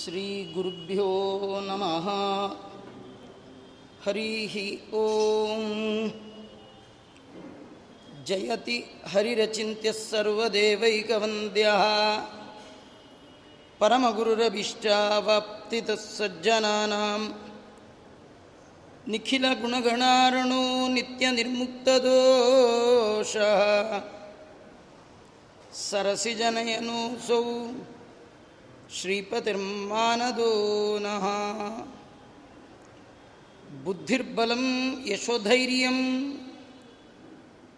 श्रीगुरुभ्यो नमः हरिः ॐ जयति हरिरचिन्त्यः सर्वदेवैकवन्द्यः परमगुरुरभीष्टावाप्तितः सज्जनानां निखिलगुणगणार्णो नित्यनिर्मुक्तदोषः सरसिजनयनोऽसौ श्रीपतिर्मानदो नः बुद्धिर्बलं यशोधैर्यं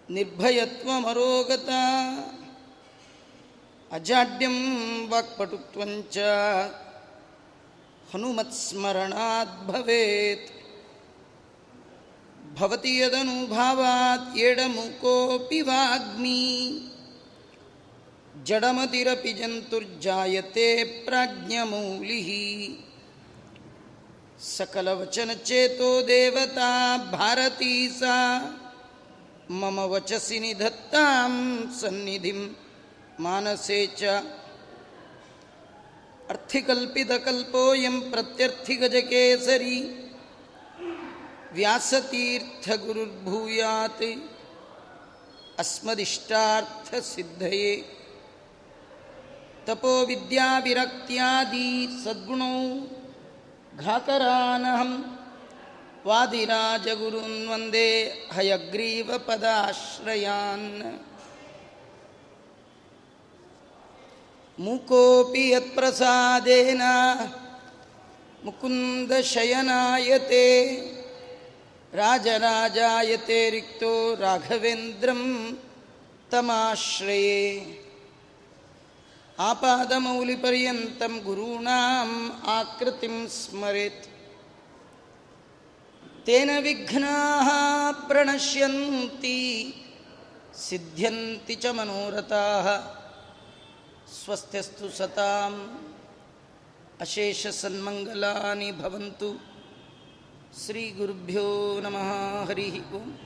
निर्भयत्वमरोगता अजाड्यं वाक्पटुत्वञ्च हनुमत्स्मरणात् भवेत्। भवति यदनुभावात् एडमुकोऽपि वाग्मी। जडमतिरपि जन्तुर्जायते प्राज्ञमौलिः। सकलवचनचेतो देवता भारती सा। मम वचसि निधत्तां सन्निधिं मानसे च। अर्थिकल्पितकल्पोऽयं प्रत्यर्थिगजकेसरी। व्यासतीर्थगुरुर्भूयात्। अस्मदिष्टार्थसिद्धये। तपोविद्याविरक्त्यादि सद्गुणौ घाकरानहं वादिराजगुरून् वन्दे हयग्रीवपदाश्रयान् मूकोऽपि यत्प्रसादेन मुकुन्दशयनायते राजराजायते रिक्तो राघवेन्द्रं तमाश्रये ఆపాదమౌలి పర్యంతం గురూణాం ఆకృతి స్మరేత్. తేన విఘ్నా ప్రణశ్యంతి సిద్ధ్యంతి చ మనోరథా. స్వస్తిస్తు సతాం అశేష సన్మంగళాని భవంతు. శ్రీ గురుభ్యో నమ హరి ఓం.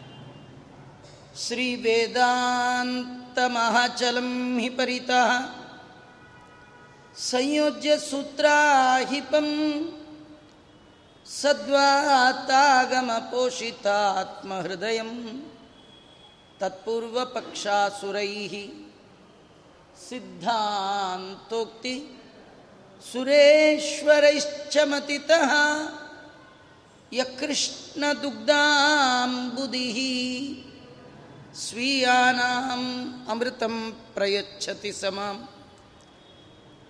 శ్రీ శ్రీవేదాంతమహచలం హి పరితః. संयोज्य सूत्राहिपम सूत्राहिपं सद्वातागमपोषितात्महृदयं तत्पूर्वपक्षासुरैः सिद्धान्तोक्ति सुरेश्वरैश्च मतितः यकृष्णदुग्धाम्बुदिः स्वीयानाम् अमृतं प्रयच्छति समां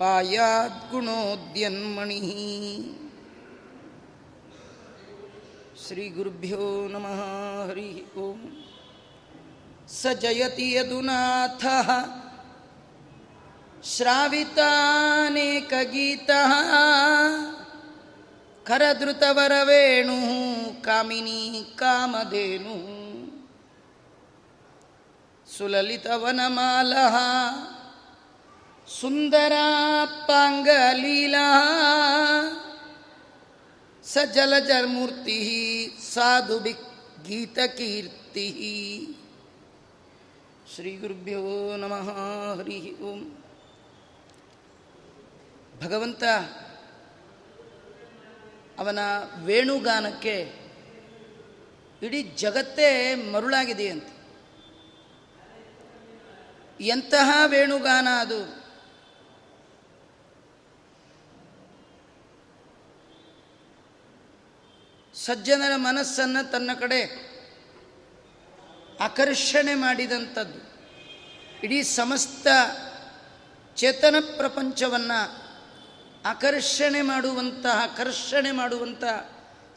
पायाद्गुणोद्यन्मणिः श्रीगुरुभ्यो नमः हरिः ॐ स जयति यदुनाथः श्रावितानेकगीतः करधृतवरवेणुः कामिनी कामधेनुः सुललितवनमालः सुन्दरापाङ्गलीला स जलजमूर्तिः साधुभिगीतकीर्तिः ಶ್ರೀಗುರುಭ್ಯೋ ನಮಃ ಹರಿ ಓಂ ಭಗವಂತ ಅವನ ವೇಣುಗಾನಕ್ಕೆ ಇಡೀ ಜಗತ್ತೇ ಮರುಳಾಗಿದೆಯಂತೆ ಎಂತಹ ವೇಣುಗಾನ ಅದು ಸಜ್ಜನರ ಮನಸ್ಸನ್ನು ತನ್ನ ಕಡೆ ಆಕರ್ಷಣೆ ಮಾಡಿದಂಥದ್ದು. ಇಡೀ ಸಮಸ್ತ ಚೇತನ ಪ್ರಪಂಚವನ್ನು ಆಕರ್ಷಣೆ ಮಾಡುವಂತಹ ಆಕರ್ಷಣೆ ಮಾಡುವಂಥ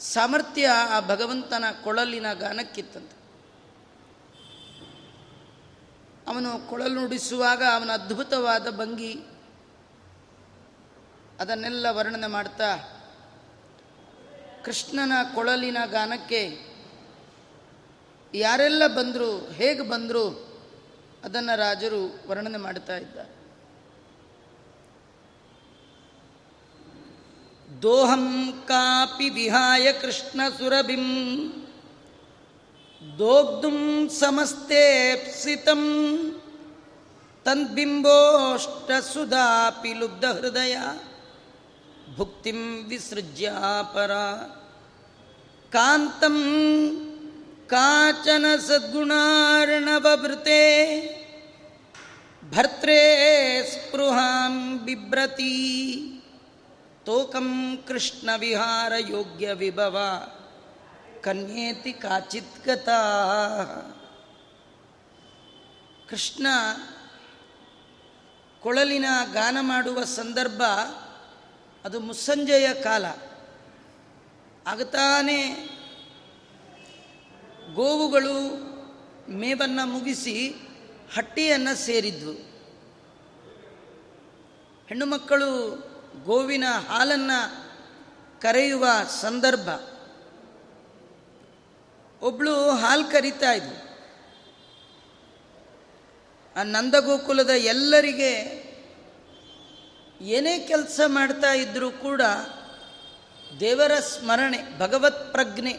ಸಾಮರ್ಥ್ಯ ಆ ಭಗವಂತನ ಕೊಳಲಿನ ಗಾನಕ್ಕಿತ್ತಂತೆ. ಅವನು ಕೊಳಲು ನುಡಿಸುವಾಗ ಅವನ ಅದ್ಭುತವಾದ ಭಂಗಿ ಅದನ್ನೆಲ್ಲ ವರ್ಣನೆ ಮಾಡ್ತಾ ಕೃಷ್ಣನ ಕೊಳಲಿನ ಗಾನಕ್ಕೆ ಯಾರೆಲ್ಲ ಬಂದರು, ಹೇಗೆ ಬಂದರು, ಅದನ್ನು ರಾಜರು ವರ್ಣನೆ ಮಾಡ್ತಾ ಇದ್ದಾರೆ. ದೋಹಂ ಕಾಪಿ ವಿಹಾಯ ಕೃಷ್ಣ ಸುರಭಿಂ ದೋಗ್ಧುಂ ಸಮಸ್ತೇಪ್ಸಿತಂ ತನ್ಬಿಂಬೋಷ್ಟಸುಧಾಪಿ ಲುಬ್ಧ ಹೃದಯ. ಭುಕ್ತಿಂ ವಿಸೃಜ್ಯ ಪರ. ಕಾಂತಂ ಕಾಚನ ಸದ್ಗುಣಾರ್ಣವೃತೆ ಭರ್ತ್ರೇ ಸ್ಪೃಹಾಂ ಬಿಭ್ರತಿ. ತೋಕಂ ಕೃಷ್ಣ ವಿಹಾರ ಯೋಗ್ಯ ವಿಭವ. ಕನ್ಯೇತಿ ಕಾಚಿತ್ ಗತಾ. ಕೃಷ್ಣ ಕೊಳಲಿನ ಗಾನ ಮಾಡುವ ಸಂದರ್ಭ ಅದು ಮುಸ್ಸಂಜೆಯ ಕಾಲ. ಆಗತಾನೆ ಗೋವುಗಳು ಮೇವನ್ನು ಮುಗಿಸಿ ಹಟ್ಟಿಯನ್ನು ಸೇರಿದ್ವು. ಹೆಣ್ಣು ಮಕ್ಕಳು ಗೋವಿನ ಹಾಲನ್ನು ಕರೆಯುವ ಸಂದರ್ಭ. ಒಬ್ಬಳು ಹಾಲು ಕರಿತಾ ಇದ್ಲು. ಆ ನಂದಗೋಕುಲದ ಎಲ್ಲರಿಗೆ ಏನೇ ಕೆಲಸ ಮಾಡ್ತಾ ಇದ್ದರೂ ಕೂಡ ದೇವರ ಸ್ಮರಣೆ, ಭಗವತ್ ಪ್ರಜ್ಞೆ,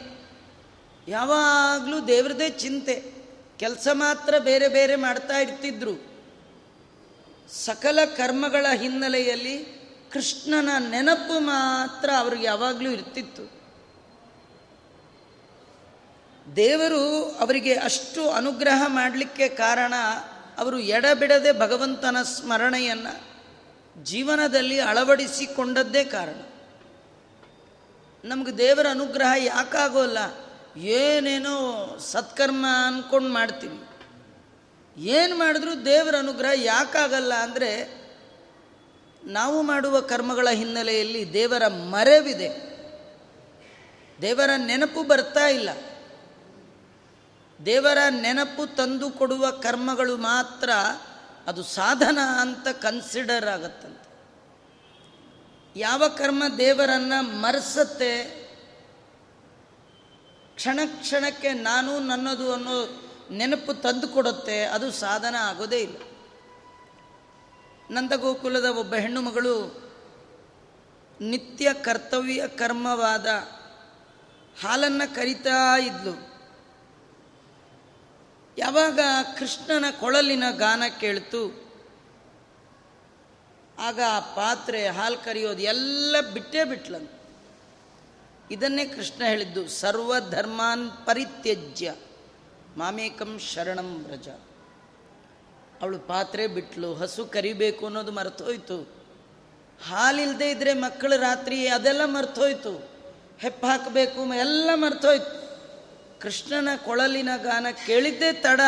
ಯಾವಾಗಲೂ ದೇವರದೇ ಚಿಂತೆ. ಕೆಲಸ ಮಾತ್ರ ಬೇರೆ ಬೇರೆ ಮಾಡ್ತಾ ಇರ್ತಿದ್ರು. ಸಕಲ ಕರ್ಮಗಳ ಹಿನ್ನೆಲೆಯಲ್ಲಿ ಕೃಷ್ಣನ ನೆನಪು ಮಾತ್ರ ಅವ್ರಿಗೆ ಯಾವಾಗಲೂ ಇರ್ತಿತ್ತು. ದೇವರು ಅವರಿಗೆ ಅಷ್ಟು ಅನುಗ್ರಹ ಮಾಡಲಿಕ್ಕೆ ಕಾರಣ ಅವರು ಎಡಬಿಡದೆ ಭಗವಂತನ ಸ್ಮರಣೆಯನ್ನು ಜೀವನದಲ್ಲಿ ಅಳವಡಿಸಿಕೊಂಡದ್ದೇ ಕಾರಣ. ನಮಗೆ ದೇವರ ಅನುಗ್ರಹ ಯಾಕಾಗೋಲ್ಲ, ಏನೇನೋ ಸತ್ಕರ್ಮ ಅಂದ್ಕೊಂಡು ಮಾಡ್ತೀವಿ. ಏನು ಮಾಡಿದ್ರೂ ದೇವರ ಅನುಗ್ರಹ ಯಾಕಾಗಲ್ಲ ಅಂದರೆ, ನಾವು ಮಾಡುವ ಕರ್ಮಗಳ ಹಿನ್ನೆಲೆಯಲ್ಲಿ ದೇವರ ಮರೆವಿದೆ. ದೇವರ ನೆನಪು ಬರ್ತಾ ಇಲ್ಲ. ದೇವರ ನೆನಪು ತಂದು ಕೊಡುವ ಕರ್ಮಗಳು ಮಾತ್ರ ಅದು ಸಾಧನ ಅಂತ ಕನ್ಸಿಡರ್ ಆಗತ್ತಂತೆ. ಯಾವ ಕರ್ಮ ದೇವರನ್ನು ಮರೆಸತ್ತೆ, ಕ್ಷಣ ಕ್ಷಣಕ್ಕೆ ನಾನು ನನ್ನದು ಅನ್ನೋ ನೆನಪು ತಂದು ಕೊಡುತ್ತೆ ಅದು ಸಾಧನ ಆಗೋದೇ ಇಲ್ಲ. ನಂದಗೋಕುಲದ ಒಬ್ಬ ಹೆಣ್ಣು ಮಗಳು ನಿತ್ಯ ಕರ್ತವ್ಯ ಕರ್ಮವಾದ ಹಾಲನ್ನು ಕರಿತಾ ಇದ್ಲು. ಯಾವಾಗ ಕೃಷ್ಣನ ಕೊಳಲಿನ ಗಾನ ಕೇಳ್ತು, ಆಗ ಆ ಪಾತ್ರೆ, ಹಾಲು ಕರಿಯೋದು ಎಲ್ಲ ಬಿಟ್ಟೇ ಬಿಟ್ಲಂತ. ಇದನ್ನೇ ಕೃಷ್ಣ ಹೇಳಿದ್ದು, ಸರ್ವಧರ್ಮಾನ್ ಪರಿತ್ಯಜ್ಯ, ಮಾಮೇಕಂ ಶರಣಂ ವ್ರಜ. ಅವಳು ಪಾತ್ರೆ ಬಿಟ್ಲು, ಹಸು ಕರಿಬೇಕು ಅನ್ನೋದು ಮರ್ತೋಯ್ತು. ಹಾಲಿಲ್ಲದೆ ಇದ್ರೆ ಮಕ್ಕಳು ರಾತ್ರಿ ಅದೆಲ್ಲ ಮರ್ತೋಯ್ತು. ಹೆಪ್ಪು ಹಾಕಬೇಕು, ಎಲ್ಲ ಮರ್ತೋಯ್ತು. ಕೃಷ್ಣನ ಕೊಳಲಿನ ಗಾನ ಕೇಳಿದ್ದೇ ತಡ.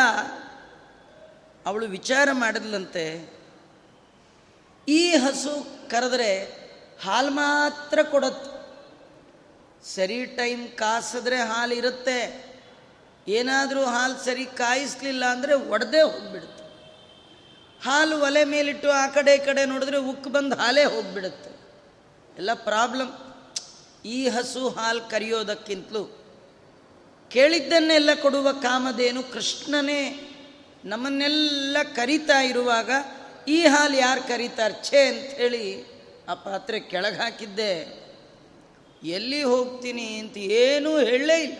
ಅವಳು ವಿಚಾರ ಮಾಡಿದ್ಲಂತೆ, ಈ ಹಸು ಕರೆದ್ರೆ ಹಾಲು ಮಾತ್ರ ಕೊಡತ್ತೆ. ಸರಿ ಟೈಮ್ ಕಾಸಿದ್ರೆ ಹಾಲು ಇರುತ್ತೆ. ಏನಾದರೂ ಹಾಲು ಸರಿ ಕಾಯಿಸ್ಲಿಲ್ಲ ಅಂದರೆ ಒಡೆದೇ ಹೋಗ್ಬಿಡುತ್ತೆ. ಹಾಲು ಒಲೆ ಮೇಲಿಟ್ಟು ಆ ಕಡೆ ಈ ಕಡೆ ನೋಡಿದ್ರೆ ಉಕ್ಕು ಬಂದು ಹಾಲೇ ಹೋಗ್ಬಿಡುತ್ತೆ. ಎಲ್ಲ ಪ್ರಾಬ್ಲಮ್. ಈ ಹಸು ಹಾಲು ಕರಿಯೋದಕ್ಕಿಂತಲೂ ಕೇಳಿದ್ದನ್ನೆಲ್ಲ ಕೊಡುವ ಕಾಮಧೇನು ಕೃಷ್ಣನೇ. ನಮ್ಮನ್ನೆಲ್ಲ ಕರಿತಾ ಇರುವಾಗ, ಈ ಹಾಲು ಯಾರು ಕರೀತಾರೆ ಛೇ ಅಂಥೇಳಿ ಆ ಪಾತ್ರೆ ಕೆಳಗೆ ಹಾಕಿದ್ದೆ. ಎಲ್ಲಿ ಹೋಗ್ತೀನಿ ಅಂತ ಏನೂ ಹೇಳಲೇ ಇಲ್ಲ.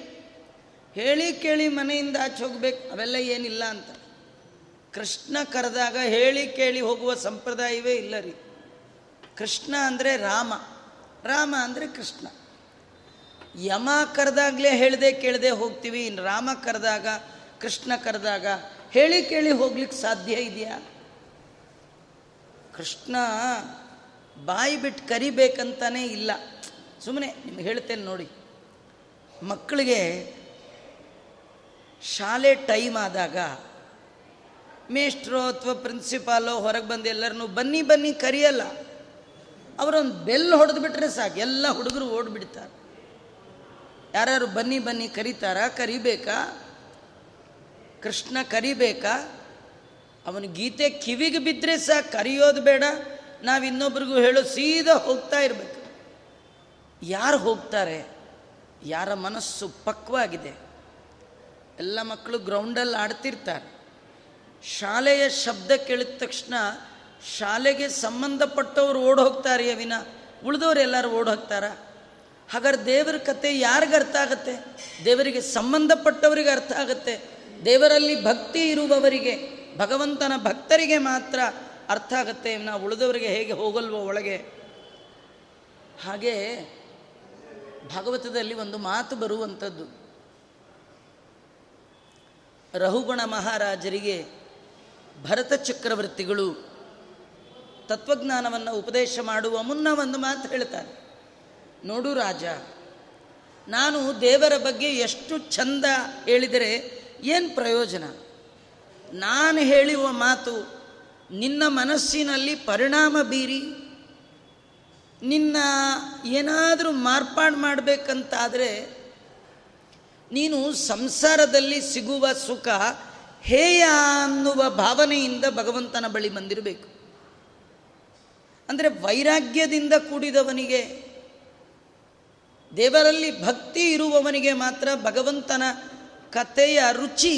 ಹೇಳಿ ಕೇಳಿ ಮನೆಯಿಂದ ಆಚೆ ಹೋಗ್ಬೇಕು, ಅವೆಲ್ಲ ಏನಿಲ್ಲ ಅಂತ. ಕೃಷ್ಣ ಕರೆದಾಗ ಹೇಳಿ ಕೇಳಿ ಹೋಗುವ ಸಂಪ್ರದಾಯವೇ ಇಲ್ಲ ರೀ. ಕೃಷ್ಣ ಅಂದರೆ ರಾಮ. ರಾಮ ಅಂದರೆ ಕೃಷ್ಣ. ಯಮ ಕರೆದಾಗಲೇ ಹೇಳದೆ ಕೇಳದೆ ಹೋಗ್ತೀವಿ, ಇನ್ನು ರಾಮ ಕರೆದಾಗ, ಕೃಷ್ಣ ಕರೆದಾಗ ಹೇಳಿ ಕೇಳಿ ಹೋಗ್ಲಿಕ್ಕೆ ಸಾಧ್ಯ ಇದೆಯಾ? ಕೃಷ್ಣ ಬಾಯಿ ಬಿಟ್ಟು ಕರಿಬೇಕಂತಾನೇ ಇಲ್ಲ. ಸುಮ್ಮನೆ ನಿಮ್ಗೆ ಹೇಳ್ತೇನೆ ನೋಡಿ. ಮಕ್ಕಳಿಗೆ ಶಾಲೆ ಟೈಮ್ ಆದಾಗ ಮೇಷ್ಟ್ರೋ ಅಥವಾ ಪ್ರಿನ್ಸಿಪಾಲೋ ಹೊರಗೆ ಬಂದು ಎಲ್ಲರನ್ನೂ ಬನ್ನಿ ಬನ್ನಿ ಕರಿಯಲ್ಲ. ಅವರೊಂದು ಬೆಲ್ ಹೊಡೆದು ಬಿಟ್ರೆ ಸಾಕು, ಎಲ್ಲ ಹುಡುಗರು ಓಡ್ಬಿಡ್ತಾರೆ. ಯಾರ್ಯಾರು ಬನ್ನಿ ಬನ್ನಿ ಕರೀತಾರ, ಕರಿಬೇಕಾ? ಕೃಷ್ಣ ಕರಿಬೇಕಾ? ಅವನು ಗೀತೆ ಕಿವಿಗೆ ಬಿದ್ದರೆ ಸಹ ಕರಿಯೋದು ಬೇಡ. ನಾವು ಇನ್ನೊಬ್ರಿಗೂ ಹೇಳೋ ಸೀದಾ ಹೋಗ್ತಾ ಇರಬೇಕು. ಯಾರು ಹೋಗ್ತಾರೆ? ಯಾರ ಮನಸ್ಸು ಪಕ್ವಾಗಿದೆ? ಎಲ್ಲ ಮಕ್ಕಳು ಗ್ರೌಂಡಲ್ಲಿ ಆಡ್ತಿರ್ತಾರೆ. ಶಾಲೆಯ ಶಬ್ದ ಕೇಳಿದ ತಕ್ಷಣ ಶಾಲೆಗೆ ಸಂಬಂಧಪಟ್ಟವ್ರು ಓಡ್ ಹೋಗ್ತಾರೆ ಅವಿನ ಉಳಿದವ್ರು ಎಲ್ಲರೂ ಓಡ್ ಹಾಗಾದ್ರೆ ದೇವರ ಕತೆ ಯಾರಿಗೆ ಅರ್ಥ ಆಗತ್ತೆ? ದೇವರಿಗೆ ಸಂಬಂಧಪಟ್ಟವರಿಗೆ ಅರ್ಥ ಆಗತ್ತೆ. ದೇವರಲ್ಲಿ ಭಕ್ತಿ ಇರುವವರಿಗೆ, ಭಗವಂತನ ಭಕ್ತರಿಗೆ ಮಾತ್ರ ಅರ್ಥ ಆಗತ್ತೆ. ನಾವು ಉಳಿದವರಿಗೆ ಹೇಗೆ ಹೋಗಲ್ವೋ ಒಳಗೆ? ಹಾಗೆ ಭಾಗವತದಲ್ಲಿ ಒಂದು ಮಾತು ಬರುವಂಥದ್ದು. ರಹುಗುಣ ಮಹಾರಾಜರಿಗೆ ಭರತ ಚಕ್ರವರ್ತಿಗಳು ತತ್ವಜ್ಞಾನವನ್ನು ಉಪದೇಶ ಮಾಡುವ ಮುನ್ನ ಒಂದು ಮಾತು ಹೇಳ್ತಾರೆ. ನೋಡು ರಾಜ, ನಾನು ದೇವರ ಬಗ್ಗೆ ಎಷ್ಟು ಚಂದ ಹೇಳಿದರೆ ಏನು ಪ್ರಯೋಜನ? ನಾನು ಹೇಳುವ ಮಾತು ನಿನ್ನ ಮನಸ್ಸಿನಲ್ಲಿ ಪರಿಣಾಮ ಬೀರಿ, ನಿನ್ನ ಏನಾದರೂ ಮಾರ್ಪಾಡು ಮಾಡಬೇಕಂತಾದರೆ ನೀನು ಸಂಸಾರದಲ್ಲಿ ಸಿಗುವ ಸುಖ ಹೇಯ ಅನ್ನುವ ಭಾವನೆಯಿಂದ ಭಗವಂತನ ಬಳಿ ಬಂದಿರಬೇಕು. ಅಂದರೆ ವೈರಾಗ್ಯದಿಂದ ಕೂಡಿದವನಿಗೆ ದೇವರಲ್ಲಿ ಭಕ್ತಿ ಇರುವವನಿಗೆ ಮಾತ್ರ ಭಗವಂತನ ಕಥೆಯ ರುಚಿ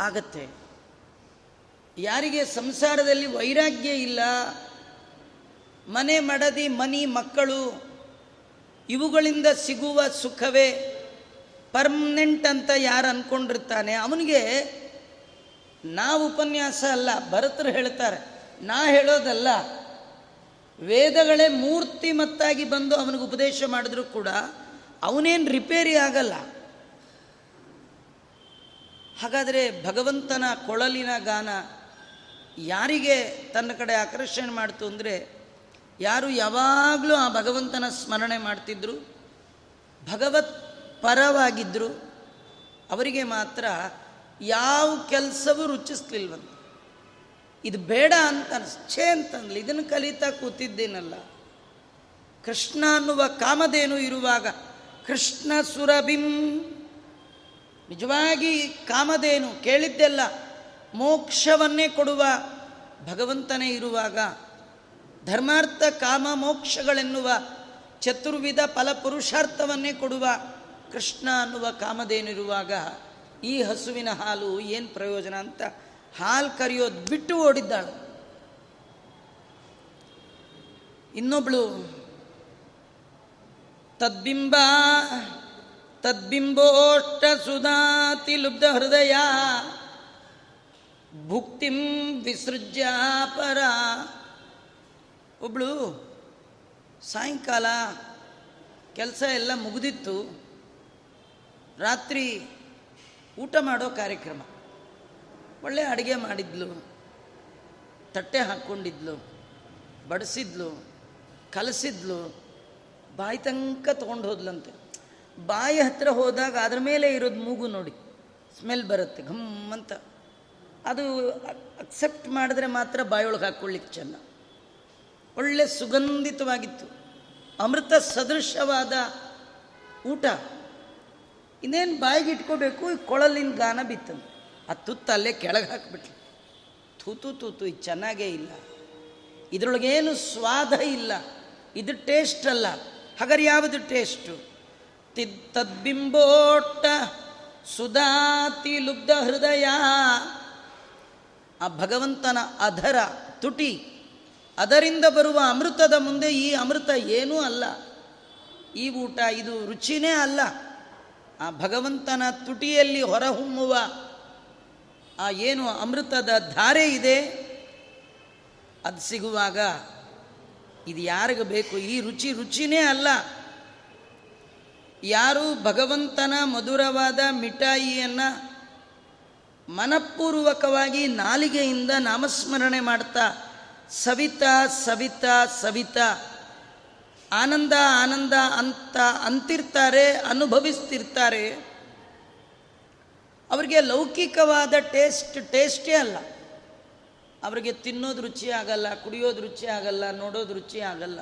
ಆಗತ್ತೆ. ಯಾರಿಗೆ ಸಂಸಾರದಲ್ಲಿ ವೈರಾಗ್ಯ ಇಲ್ಲ, ಮನೆ ಮಡದಿ, ಮನಿ ಮಕ್ಕಳು, ಇವುಗಳಿಂದ ಸಿಗುವ ಸುಖವೇ ಪರ್ಮನೆಂಟ್ ಅಂತ ಯಾರು ಅಂದ್ಕೊಂಡಿರ್ತಾನೆ ಅವನಿಗೆ ನಾ ಉಪನ್ಯಾಸ ಅಲ್ಲ, ಭರತರು ಹೇಳ್ತಾರೆ, ನಾ ಹೇಳೋದಲ್ಲ. ವೇದಗಳೇ ಮೂರ್ತಿ ಮತ್ತಾಗಿ ಬಂದು ಅವನಿಗೆ ಉಪದೇಶ ಮಾಡಿದ್ರು ಕೂಡ ಅವನೇನು ರಿಪೇರಿ ಆಗಲ್ಲ. ಹಾಗಾದರೆ ಭಗವಂತನ ಕೊಳಲಿನ ಗಾನ ಯಾರಿಗೆ ತನ್ನ ಕಡೆ ಆಕರ್ಷಣೆ ಮಾಡ್ತು ಅಂದರೆ ಯಾರು ಯಾವಾಗಲೂ ಆ ಭಗವಂತನ ಸ್ಮರಣೆ ಮಾಡ್ತಿದ್ರು, ಭಗವತ್ ಪರವಾಗಿದ್ದರು ಅವರಿಗೆ ಮಾತ್ರ ಯಾವ ಕೆಲಸವೂ ರುಚಿಸ್ಲಿಲ್ವಂತ. ಇದು ಬೇಡ ಅಂತ ಛೇ ಅಂತಂದ್ಲಿ ಇದನ್ನು ಕಲಿತಾ ಕೂತಿದ್ದೇನಲ್ಲ. ಕೃಷ್ಣ ಅನ್ನುವ ಕಾಮಧೇನು ಇರುವಾಗ ಕೃಷ್ಣ ಸುರಭಿಂ ನಿಜವಾಗಿ ಕಾಮಧೇನು ಕೇಳಿದ್ದೆಲ್ಲ ಮೋಕ್ಷವನ್ನೇ ಕೊಡುವ ಭಗವಂತನೇ ಇರುವಾಗ ಧರ್ಮಾರ್ಥ ಕಾಮ ಮೋಕ್ಷಗಳೆನ್ನುವ ಚತುರ್ವಿಧ ಫಲಪುರುಷಾರ್ಥವನ್ನೇ ಕೊಡುವ ಕೃಷ್ಣ ಅನ್ನುವ ಕಾಮದೇನಿರುವಾಗ ಈ ಹಸುವಿನ ಹಾಲು ಏನು ಪ್ರಯೋಜನ ಅಂತ ಹಾಲು ಕರೆಯೋದು ಬಿಟ್ಟು ಓಡಿದ್ದಾಳು. ಇನ್ನೊಬ್ಳು ತದ್ಬಿಂಬ, ತದ್ಬಿಂಬೋಷ್ಟ ಸುಧಾತಿ ಲುಬ್ಧ ಹೃದಯ, ಭುಕ್ತಿಂ ವಿಸೃಜ್ಯ ಪರ. ಒಬ್ಳು ಸಾಯಂಕಾಲ ಕೆಲಸ ಎಲ್ಲ ಮುಗಿದಿತ್ತು, ರಾತ್ರಿ ಊಟ ಮಾಡೋ ಕಾರ್ಯಕ್ರಮ. ಒಳ್ಳೆ ಅಡುಗೆ ಮಾಡಿದ್ಲು, ತಟ್ಟೆ ಹಾಕ್ಕೊಂಡಿದ್ಲು ಬಡಿಸಿದ್ಲು, ಕಲಸಿದ್ಲು. ಬಾಯಿ ತನಕ ತೊಗೊಂಡು ಹೋದ್ಲಂತೆ. ಬಾಯಿ ಹತ್ತಿರ ಹೋದಾಗ ಅದ್ರ ಮೇಲೆ ಇರೋದು ಮೂಗು ನೋಡಿ. ಸ್ಮೆಲ್ ಬರುತ್ತೆ, ಘಮ್ ಅಂತ. ಅದು ಅಕ್ಸೆಪ್ಟ್ ಮಾಡಿದ್ರೆ ಮಾತ್ರ ಬಾಯೊಳಗೆ ಹಾಕ್ಕೊಳ್ಳಿಕ್ಕೆ ಚೆನ್ನ ಒಳ್ಳೆ ಸುಗಂಧಿತವಾಗಿತ್ತು. ಅಮೃತ ಸದೃಶವಾದ ಊಟ. ಇನ್ನೇನು ಬಾಯಿಗೆ ಇಟ್ಕೋಬೇಕು ಕೊಳಲಿನ ಗಾನ ಬಿತ್ತಂದು ಆ ತುತ್ತ ಅಲ್ಲೇ ಕೆಳಗೆ ಹಾಕಿಬಿಟ್ಲು. ತೂತು ತೂತು, ಇದು ಚೆನ್ನಾಗೇ ಇಲ್ಲ. ಇದರೊಳಗೇನು ಸ್ವಾದ ಇಲ್ಲ. ಇದು ಟೇಸ್ಟ್ ಅಲ್ಲ. ಹಾಗಾದ್ರೆ ಯಾವುದು ಟೇಸ್ಟು ತಿದ್ ತದ್ಬಿಂಬೋಟ್ಟ ಸುಧಾತಿ ಲುಬ್ಧ ಹೃದಯ. ಆ ಭಗವಂತನ ಅಧರ ತುಟಿ, ಅದರಿಂದ ಬರುವ ಅಮೃತದ ಮುಂದೆ ಈ ಅಮೃತ ಏನೂ ಅಲ್ಲ. ಈ ಊಟ ಇದು ರುಚಿನೇ ಅಲ್ಲ. ಆ ಭಗವಂತನ ತುಟಿಯಲ್ಲಿ ಹೊರಹೊಮ್ಮುವ ಆ ಏನು ಅಮೃತದ ಧಾರೆ ಇದೆ, ಅದು ಸಿಗುವಾಗ ಇದು ಯಾರಿಗೆ ಬೇಕು? ಈ ರುಚಿ ರುಚಿನೇ ಅಲ್ಲ. ಯಾರು ಭಗವಂತನ ಮಧುರವಾದ ಮಿಠಾಯಿಯನ್ನು ಮನಪೂರ್ವಕವಾಗಿ ನಾಲಿಗೆಯಿಂದ ನಾಮಸ್ಮರಣೆ ಮಾಡ್ತಾ, ಸವಿತಾ ಸವಿತಾ ಸವಿತಾ, ಆನಂದ ಆನಂದ ಅಂತ ಅಂತಿರ್ತಾರೆ, ಅನುಭವಿಸ್ತಿರ್ತಾರೆ. ಅವರಿಗೆ ಲೌಕಿಕವಾದ ಟೇಸ್ಟ್, ಟೇಸ್ಟೇ ಅಲ್ಲ. ಅವರಿಗೆ ತಿನ್ನೋದು ರುಚಿ ಆಗಲ್ಲ, ಕುಡಿಯೋದು ರುಚಿ ಆಗಲ್ಲ, ನೋಡೋದು ರುಚಿ ಆಗಲ್ಲ.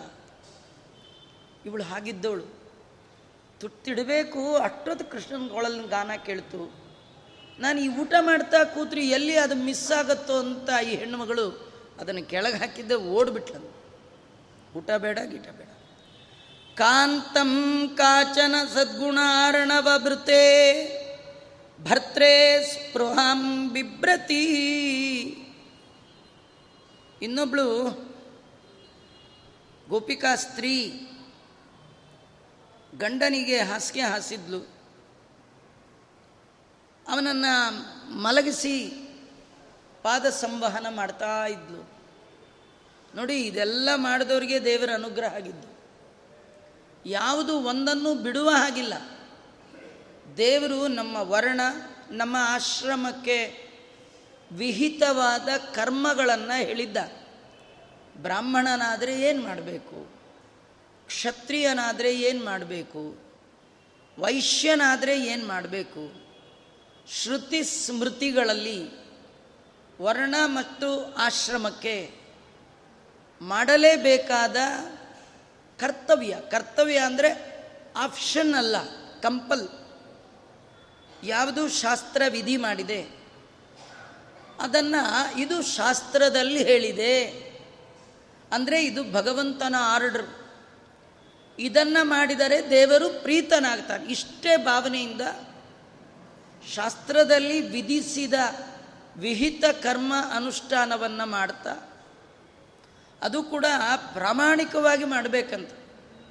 ಇವಳು ಹಾಗಿದ್ದವಳು. ತುಟ್ಟಿಡಬೇಕು, ಅಷ್ಟೊತ್ತು ಕೃಷ್ಣನ ಕೊಳಲಿನ ಗಾನ ಕೇಳ್ತು. ನಾನು ಈ ಊಟ ಮಾಡ್ತಾ ಕೂತ್ರಿ ಎಲ್ಲಿ ಅದು ಮಿಸ್ ಆಗುತ್ತೋ ಅಂತ ಈ ಹೆಣ್ಣುಮಗಳು ಅದನ್ನು ಕೆಳಗೆ ಹಾಕಿದ್ದೆ ಓಡ್ಬಿಟ್ಲಂದು ಊಟ ಬೇಡ, ಗೀಟ ಬೇಡ. ಕಾಂತಂ ಕಾಚನ ಸದ್ಗುಣಾರ್ಣವ ಭೃತೆ ಭರ್ತ್ರೇ ಸ್ಪೃಹಾಂ ಬಿಭ್ರತಿ. ಇನ್ನೊಬ್ಳು ಗೋಪಿಕಾ ಸ್ತ್ರೀ ಗಂಡನಿಗೆ ಹಾಸಿಗೆ ಹಾಸಿದ್ಲು. ಅವನನ್ನು ಮಲಗಿಸಿ ಪಾದ ಸಂವಹನ ಮಾಡ್ತಾ ಇದ್ಲು. ನೋಡಿ, ಇದೆಲ್ಲ ಮಾಡಿದವರಿಗೆ ದೇವರ ಅನುಗ್ರಹ ಆಗಿದ್ದು. ಯಾವುದು ಒಂದನ್ನು ಬಿಡುವ ಹಾಗಿಲ್ಲ. ದೇವರು ನಮ್ಮ ವರ್ಣ, ನಮ್ಮ ಆಶ್ರಮಕ್ಕೆ ವಿಹಿತವಾದ ಕರ್ಮಗಳನ್ನು ಹೇಳಿದ್ದ. ಬ್ರಾಹ್ಮಣನಾದರೆ ಏನು ಮಾಡಬೇಕು? ಕ್ಷತ್ರಿಯನಾದರೆ ಏನು ಮಾಡಬೇಕು? ವೈಶ್ಯನಾದರೆ ಏನು ಮಾಡಬೇಕು? ಶ್ರುತಿ ಸ್ಮೃತಿಗಳಲ್ಲಿ ವರ್ಣ ಮತ್ತು ಆಶ್ರಮಕ್ಕೆ ಮಾಡಲೇಬೇಕಾದ ಕರ್ತವ್ಯ. ಕರ್ತವ್ಯ ಅಂದರೆ ಆಪ್ಷನ್ ಅಲ್ಲ, ಕಂಪಲ್. ಯಾವುದು ಶಾಸ್ತ್ರ ವಿಧಿ ಮಾಡಿದೆ. ಅದನ್ನು ಇದು ಶಾಸ್ತ್ರದಲ್ಲಿ ಹೇಳಿದೆ. ಅಂದರೆ ಇದು ಭಗವಂತನ ಆರ್ಡರ್. ಇದನ್ನು ಮಾಡಿದರೆ ದೇವರು ಪ್ರೀತನಾಗ್ತಾನೆ. ಇಷ್ಟೇ ಭಾವನೆಯಿಂದ ಶಾಸ್ತ್ರದಲ್ಲಿ ವಿಧಿಸಿದ ವಿಹಿತ ಕರ್ಮ ಅನುಷ್ಠಾನವನ್ನು ಮಾಡ್ತಾ, ಅದು ಕೂಡ ಪ್ರಾಮಾಣಿಕವಾಗಿ ಮಾಡಬೇಕಂತ.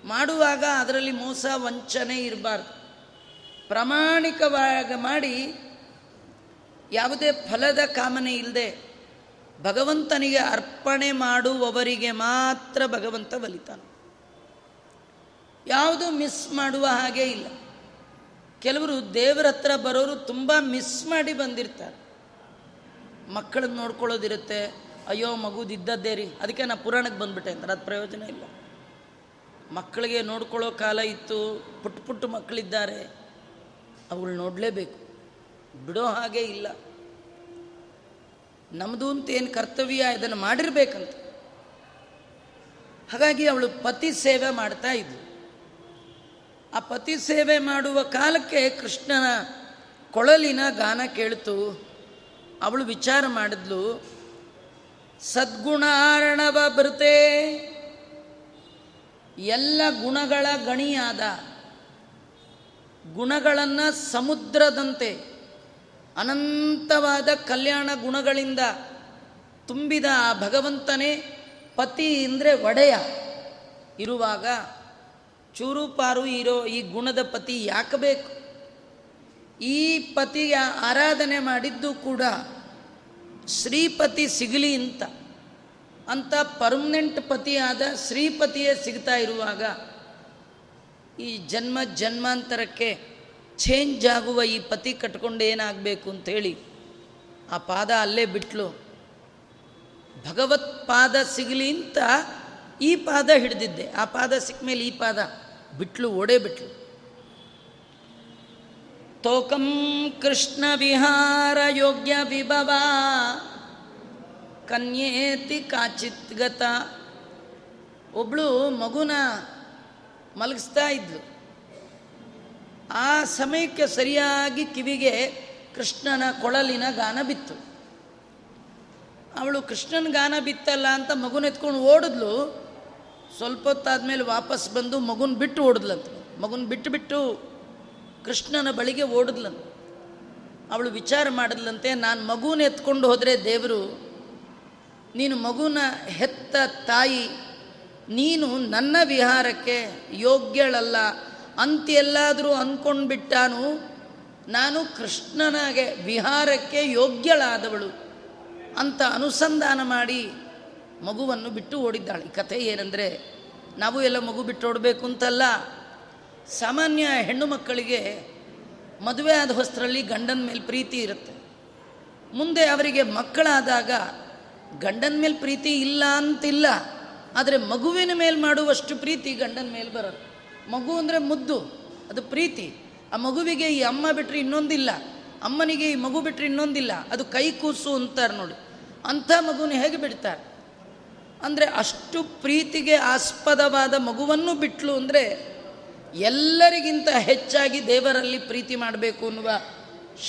ಮಾಡುವಾಗ ಅದರಲ್ಲಿ ಮೋಸ, ವಂಚನೆ ಇರಬಾರ್ದು. ಪ್ರಾಮಾಣಿಕವಾಗಿ ಮಾಡಿ ಯಾವುದೇ ಫಲದ ಕಾಮನೆ ಇಲ್ಲದೆ ಭಗವಂತನಿಗೆ ಅರ್ಪಣೆ ಮಾಡುವವರಿಗೆ ಮಾತ್ರ ಭಗವಂತ ಬಲಿತಾನೆ. ಯಾವುದು ಮಿಸ್ ಮಾಡುವ ಹಾಗೆ ಇಲ್ಲ. ಕೆಲವರು ದೇವರ ಹತ್ರ ಬರೋರು ತುಂಬ ಮಿಸ್ ಮಾಡಿ ಬಂದಿರ್ತಾರೆ. ಮಕ್ಕಳನ್ನ ನೋಡ್ಕೊಳ್ಳೋದಿರುತ್ತೆ, ಅಯ್ಯೋ ಮಗುದಿದ್ದದ್ದೇ ರೀ, ಅದಕ್ಕೆ ನಾನು ಪುರಾಣಕ್ಕೆ ಬಂದ್ಬಿಟ್ಟೆ ಅಂತಾರೆ ಅದು ಪ್ರಯೋಜನ ಇಲ್ಲ. ಮಕ್ಕಳಿಗೆ ನೋಡ್ಕೊಳ್ಳೋ ಕಾಲ ಇತ್ತು, ಪುಟ್ಟ ಪುಟ್ಟ ಮಕ್ಕಳಿದ್ದಾರೆ, ಅವಳು ನೋಡಲೇಬೇಕು. ಬಿಡೋ ಹಾಗೆ ಇಲ್ಲ. ನಮ್ಮದು ಅಂತ ಏನು ಕರ್ತವ್ಯ ಇದನ್ನು ಮಾಡಿರ್ಬೇಕಂತ. ಹಾಗಾಗಿ ಅವಳು ಪತಿ ಸೇವೆ ಮಾಡ್ತಾ ಇದ್ಲು. ಆ ಪತಿ ಸೇವೆ ಮಾಡುವ ಕಾಲಕ್ಕೆ ಕೃಷ್ಣನ ಕೊಳಲಿನ ಗಾನ ಕೇಳ್ತು. ಅವಳು ವಿಚಾರ ಮಾಡಿದ್ಲು, ಸದ್ಗುಣಾರ್ಣವ ಬೃತೆ ಎಲ್ಲ ಗುಣಗಳ ಗಣಿಯಾದ, ಗುಣಗಳನ್ನು ಸಮುದ್ರದಂತೆ ಅನಂತವಾದ ಕಲ್ಯಾಣ ಗುಣಗಳಿಂದ ತುಂಬಿದ ಆ ಭಗವಂತನೇ ಪತಿ ಅಂದರೆ ಒಡೆಯ. ಇರುವಾಗ ಚೂರು ಪಾರು ಇರೋ ಈ ಗುಣದ ಪತಿ ಯಾಕೆ ಬೇಕು? ಈ ಪತಿಯ ಆರಾಧನೆ ಮಾಡಿದ್ದು ಕೂಡ ಶ್ರೀಪತಿ ಸಿಗಲಿ ಅಂತ. ಅಂತ ಪರ್ಮನೆಂಟ್ ಪತಿಯಾದ ಶ್ರೀಪತಿಯೇ ಸಿಗ್ತಾ ಇರುವಾಗ ಈ ಜನ್ಮ ಜನ್ಮಾಂತರಕ್ಕೆ ಚೇಂಜ್ ಆಗುವ ಈ ಪತಿ ಕಟ್ಕೊಂಡು ಏನಾಗಬೇಕು ಅಂಥೇಳಿ ಆ ಪಾದ ಅಲ್ಲೇ ಬಿಟ್ಲು. ಭಗವತ್ ಪಾದ ಸಿಗಲಿ ಅಂತ ಈ ಪಾದ ಹಿಡಿದಿದ್ದೆ. ಆ ಪಾದ ಸಿಕ್ಕ ಮೇಲೆ ಈ ಪಾದ ಬಿಟ್ಲು, ಓಡೆ ಬಿಟ್ಲು. ತೋಕಂ ಕೃಷ್ಣ ವಿಹಾರ ಯೋಗ್ಯ ವಿಭವ, ಕನ್ಯೇತಿ ಕಾಚಿತ್ ಗತ. ಒಬ್ಳು ಮಗುನ ಮಲಗಿಸ್ತಾ ಇದ್ಲು. ಆ ಸಮಯಕ್ಕೆ ಸರಿಯಾಗಿ ಕಿವಿಗೆ ಕೃಷ್ಣನ ಕೊಳಲಿನ ಗಾನ ಬಿತ್ತು. ಅವಳು ಕೃಷ್ಣನ ಗಾನ ಬಿತ್ತಲ್ಲ ಅಂತ ಮಗುನ ಎತ್ಕೊಂಡು ಓಡಿದ್ಲು. ಸ್ವಲ್ಪ ಹೊತ್ತಾದ್ಮೇಲೆ ವಾಪಸ್ ಬಂದು ಮಗುನ ಬಿಟ್ಟು ಓಡಿದ್ಲಂತ. ಮಗುನ ಬಿಟ್ಟು ಬಿಟ್ಟು ಕೃಷ್ಣನ ಬಳಿಗೆ ಓಡಿದ್ಲಂತ. ಅವಳು ವಿಚಾರ ಮಾಡಿದ್ಲಂತೆ, ನಾನು ಮಗುನ ಎತ್ಕೊಂಡು ಹೋದರೆ ದೇವರು, ನೀನು ಮಗುನ ಹೆತ್ತ ತಾಯಿ, ನೀನು ನನ್ನ ವಿಹಾರಕ್ಕೆ ಯೋಗ್ಯಳಲ್ಲ ಅಂತೆಲ್ಲಾದರೂ ಅಂದ್ಕೊಂಡ್ಬಿಟ್ಟಾನು. ನಾನು ಕೃಷ್ಣನಾಗೆ ವಿಹಾರಕ್ಕೆ ಯೋಗ್ಯಳಾದವಳು ಅಂತ ಅನುಸಂಧಾನ ಮಾಡಿ ಮಗುವನ್ನು ಬಿಟ್ಟು ಓಡಿದ್ದಾಳೆ. ಕಥೆ ಏನಂದರೆ, ನಾವು ಎಲ್ಲ ಮಗು ಬಿಟ್ಟು ಓಡಬೇಕು ಅಂತಲ್ಲ. ಸಾಮಾನ್ಯ ಹೆಣ್ಣು ಮಕ್ಕಳಿಗೆ ಮದುವೆ ಆದ ಹೊಸ್ತರಲ್ಲಿ ಗಂಡನ ಮೇಲೆ ಪ್ರೀತಿ ಇರುತ್ತೆ. ಮುಂದೆ ಅವರಿಗೆ ಮಕ್ಕಳಾದಾಗ ಗಂಡನ ಮೇಲೆ ಪ್ರೀತಿ ಇಲ್ಲ ಅಂತಿಲ್ಲ. ಆದರೆ ಮಗುವಿನ ಮೇಲೆ ಮಾಡುವಷ್ಟು ಪ್ರೀತಿ ಗಂಡನ ಮೇಲೆ ಬರೋದು ಮಗು ಅಂದರೆ ಮುದ್ದು, ಅದು ಪ್ರೀತಿ. ಆ ಮಗುವಿಗೆ ಈ ಅಮ್ಮ ಬಿಟ್ಟರೆ ಇನ್ನೊಂದಿಲ್ಲ. ಅಮ್ಮನಿಗೆ ಈ ಮಗು ಬಿಟ್ಟರೆ ಇನ್ನೊಂದಿಲ್ಲ. ಅದು ಕೈ ಕೂಸು ಅಂತಾರೆ ನೋಡಿ. ಅಂಥ ಮಗುನ ಹೇಗೆ ಬಿಡ್ತಾರೆ? ಅಂದರೆ ಅಷ್ಟು ಪ್ರೀತಿಗೆ ಆಸ್ಪದವಾದ ಮಗುವನ್ನು ಬಿಟ್ಲು ಅಂದರೆ ಎಲ್ಲರಿಗಿಂತ ಹೆಚ್ಚಾಗಿ ದೇವರಲ್ಲಿ ಪ್ರೀತಿ ಮಾಡಬೇಕು ಅನ್ನುವ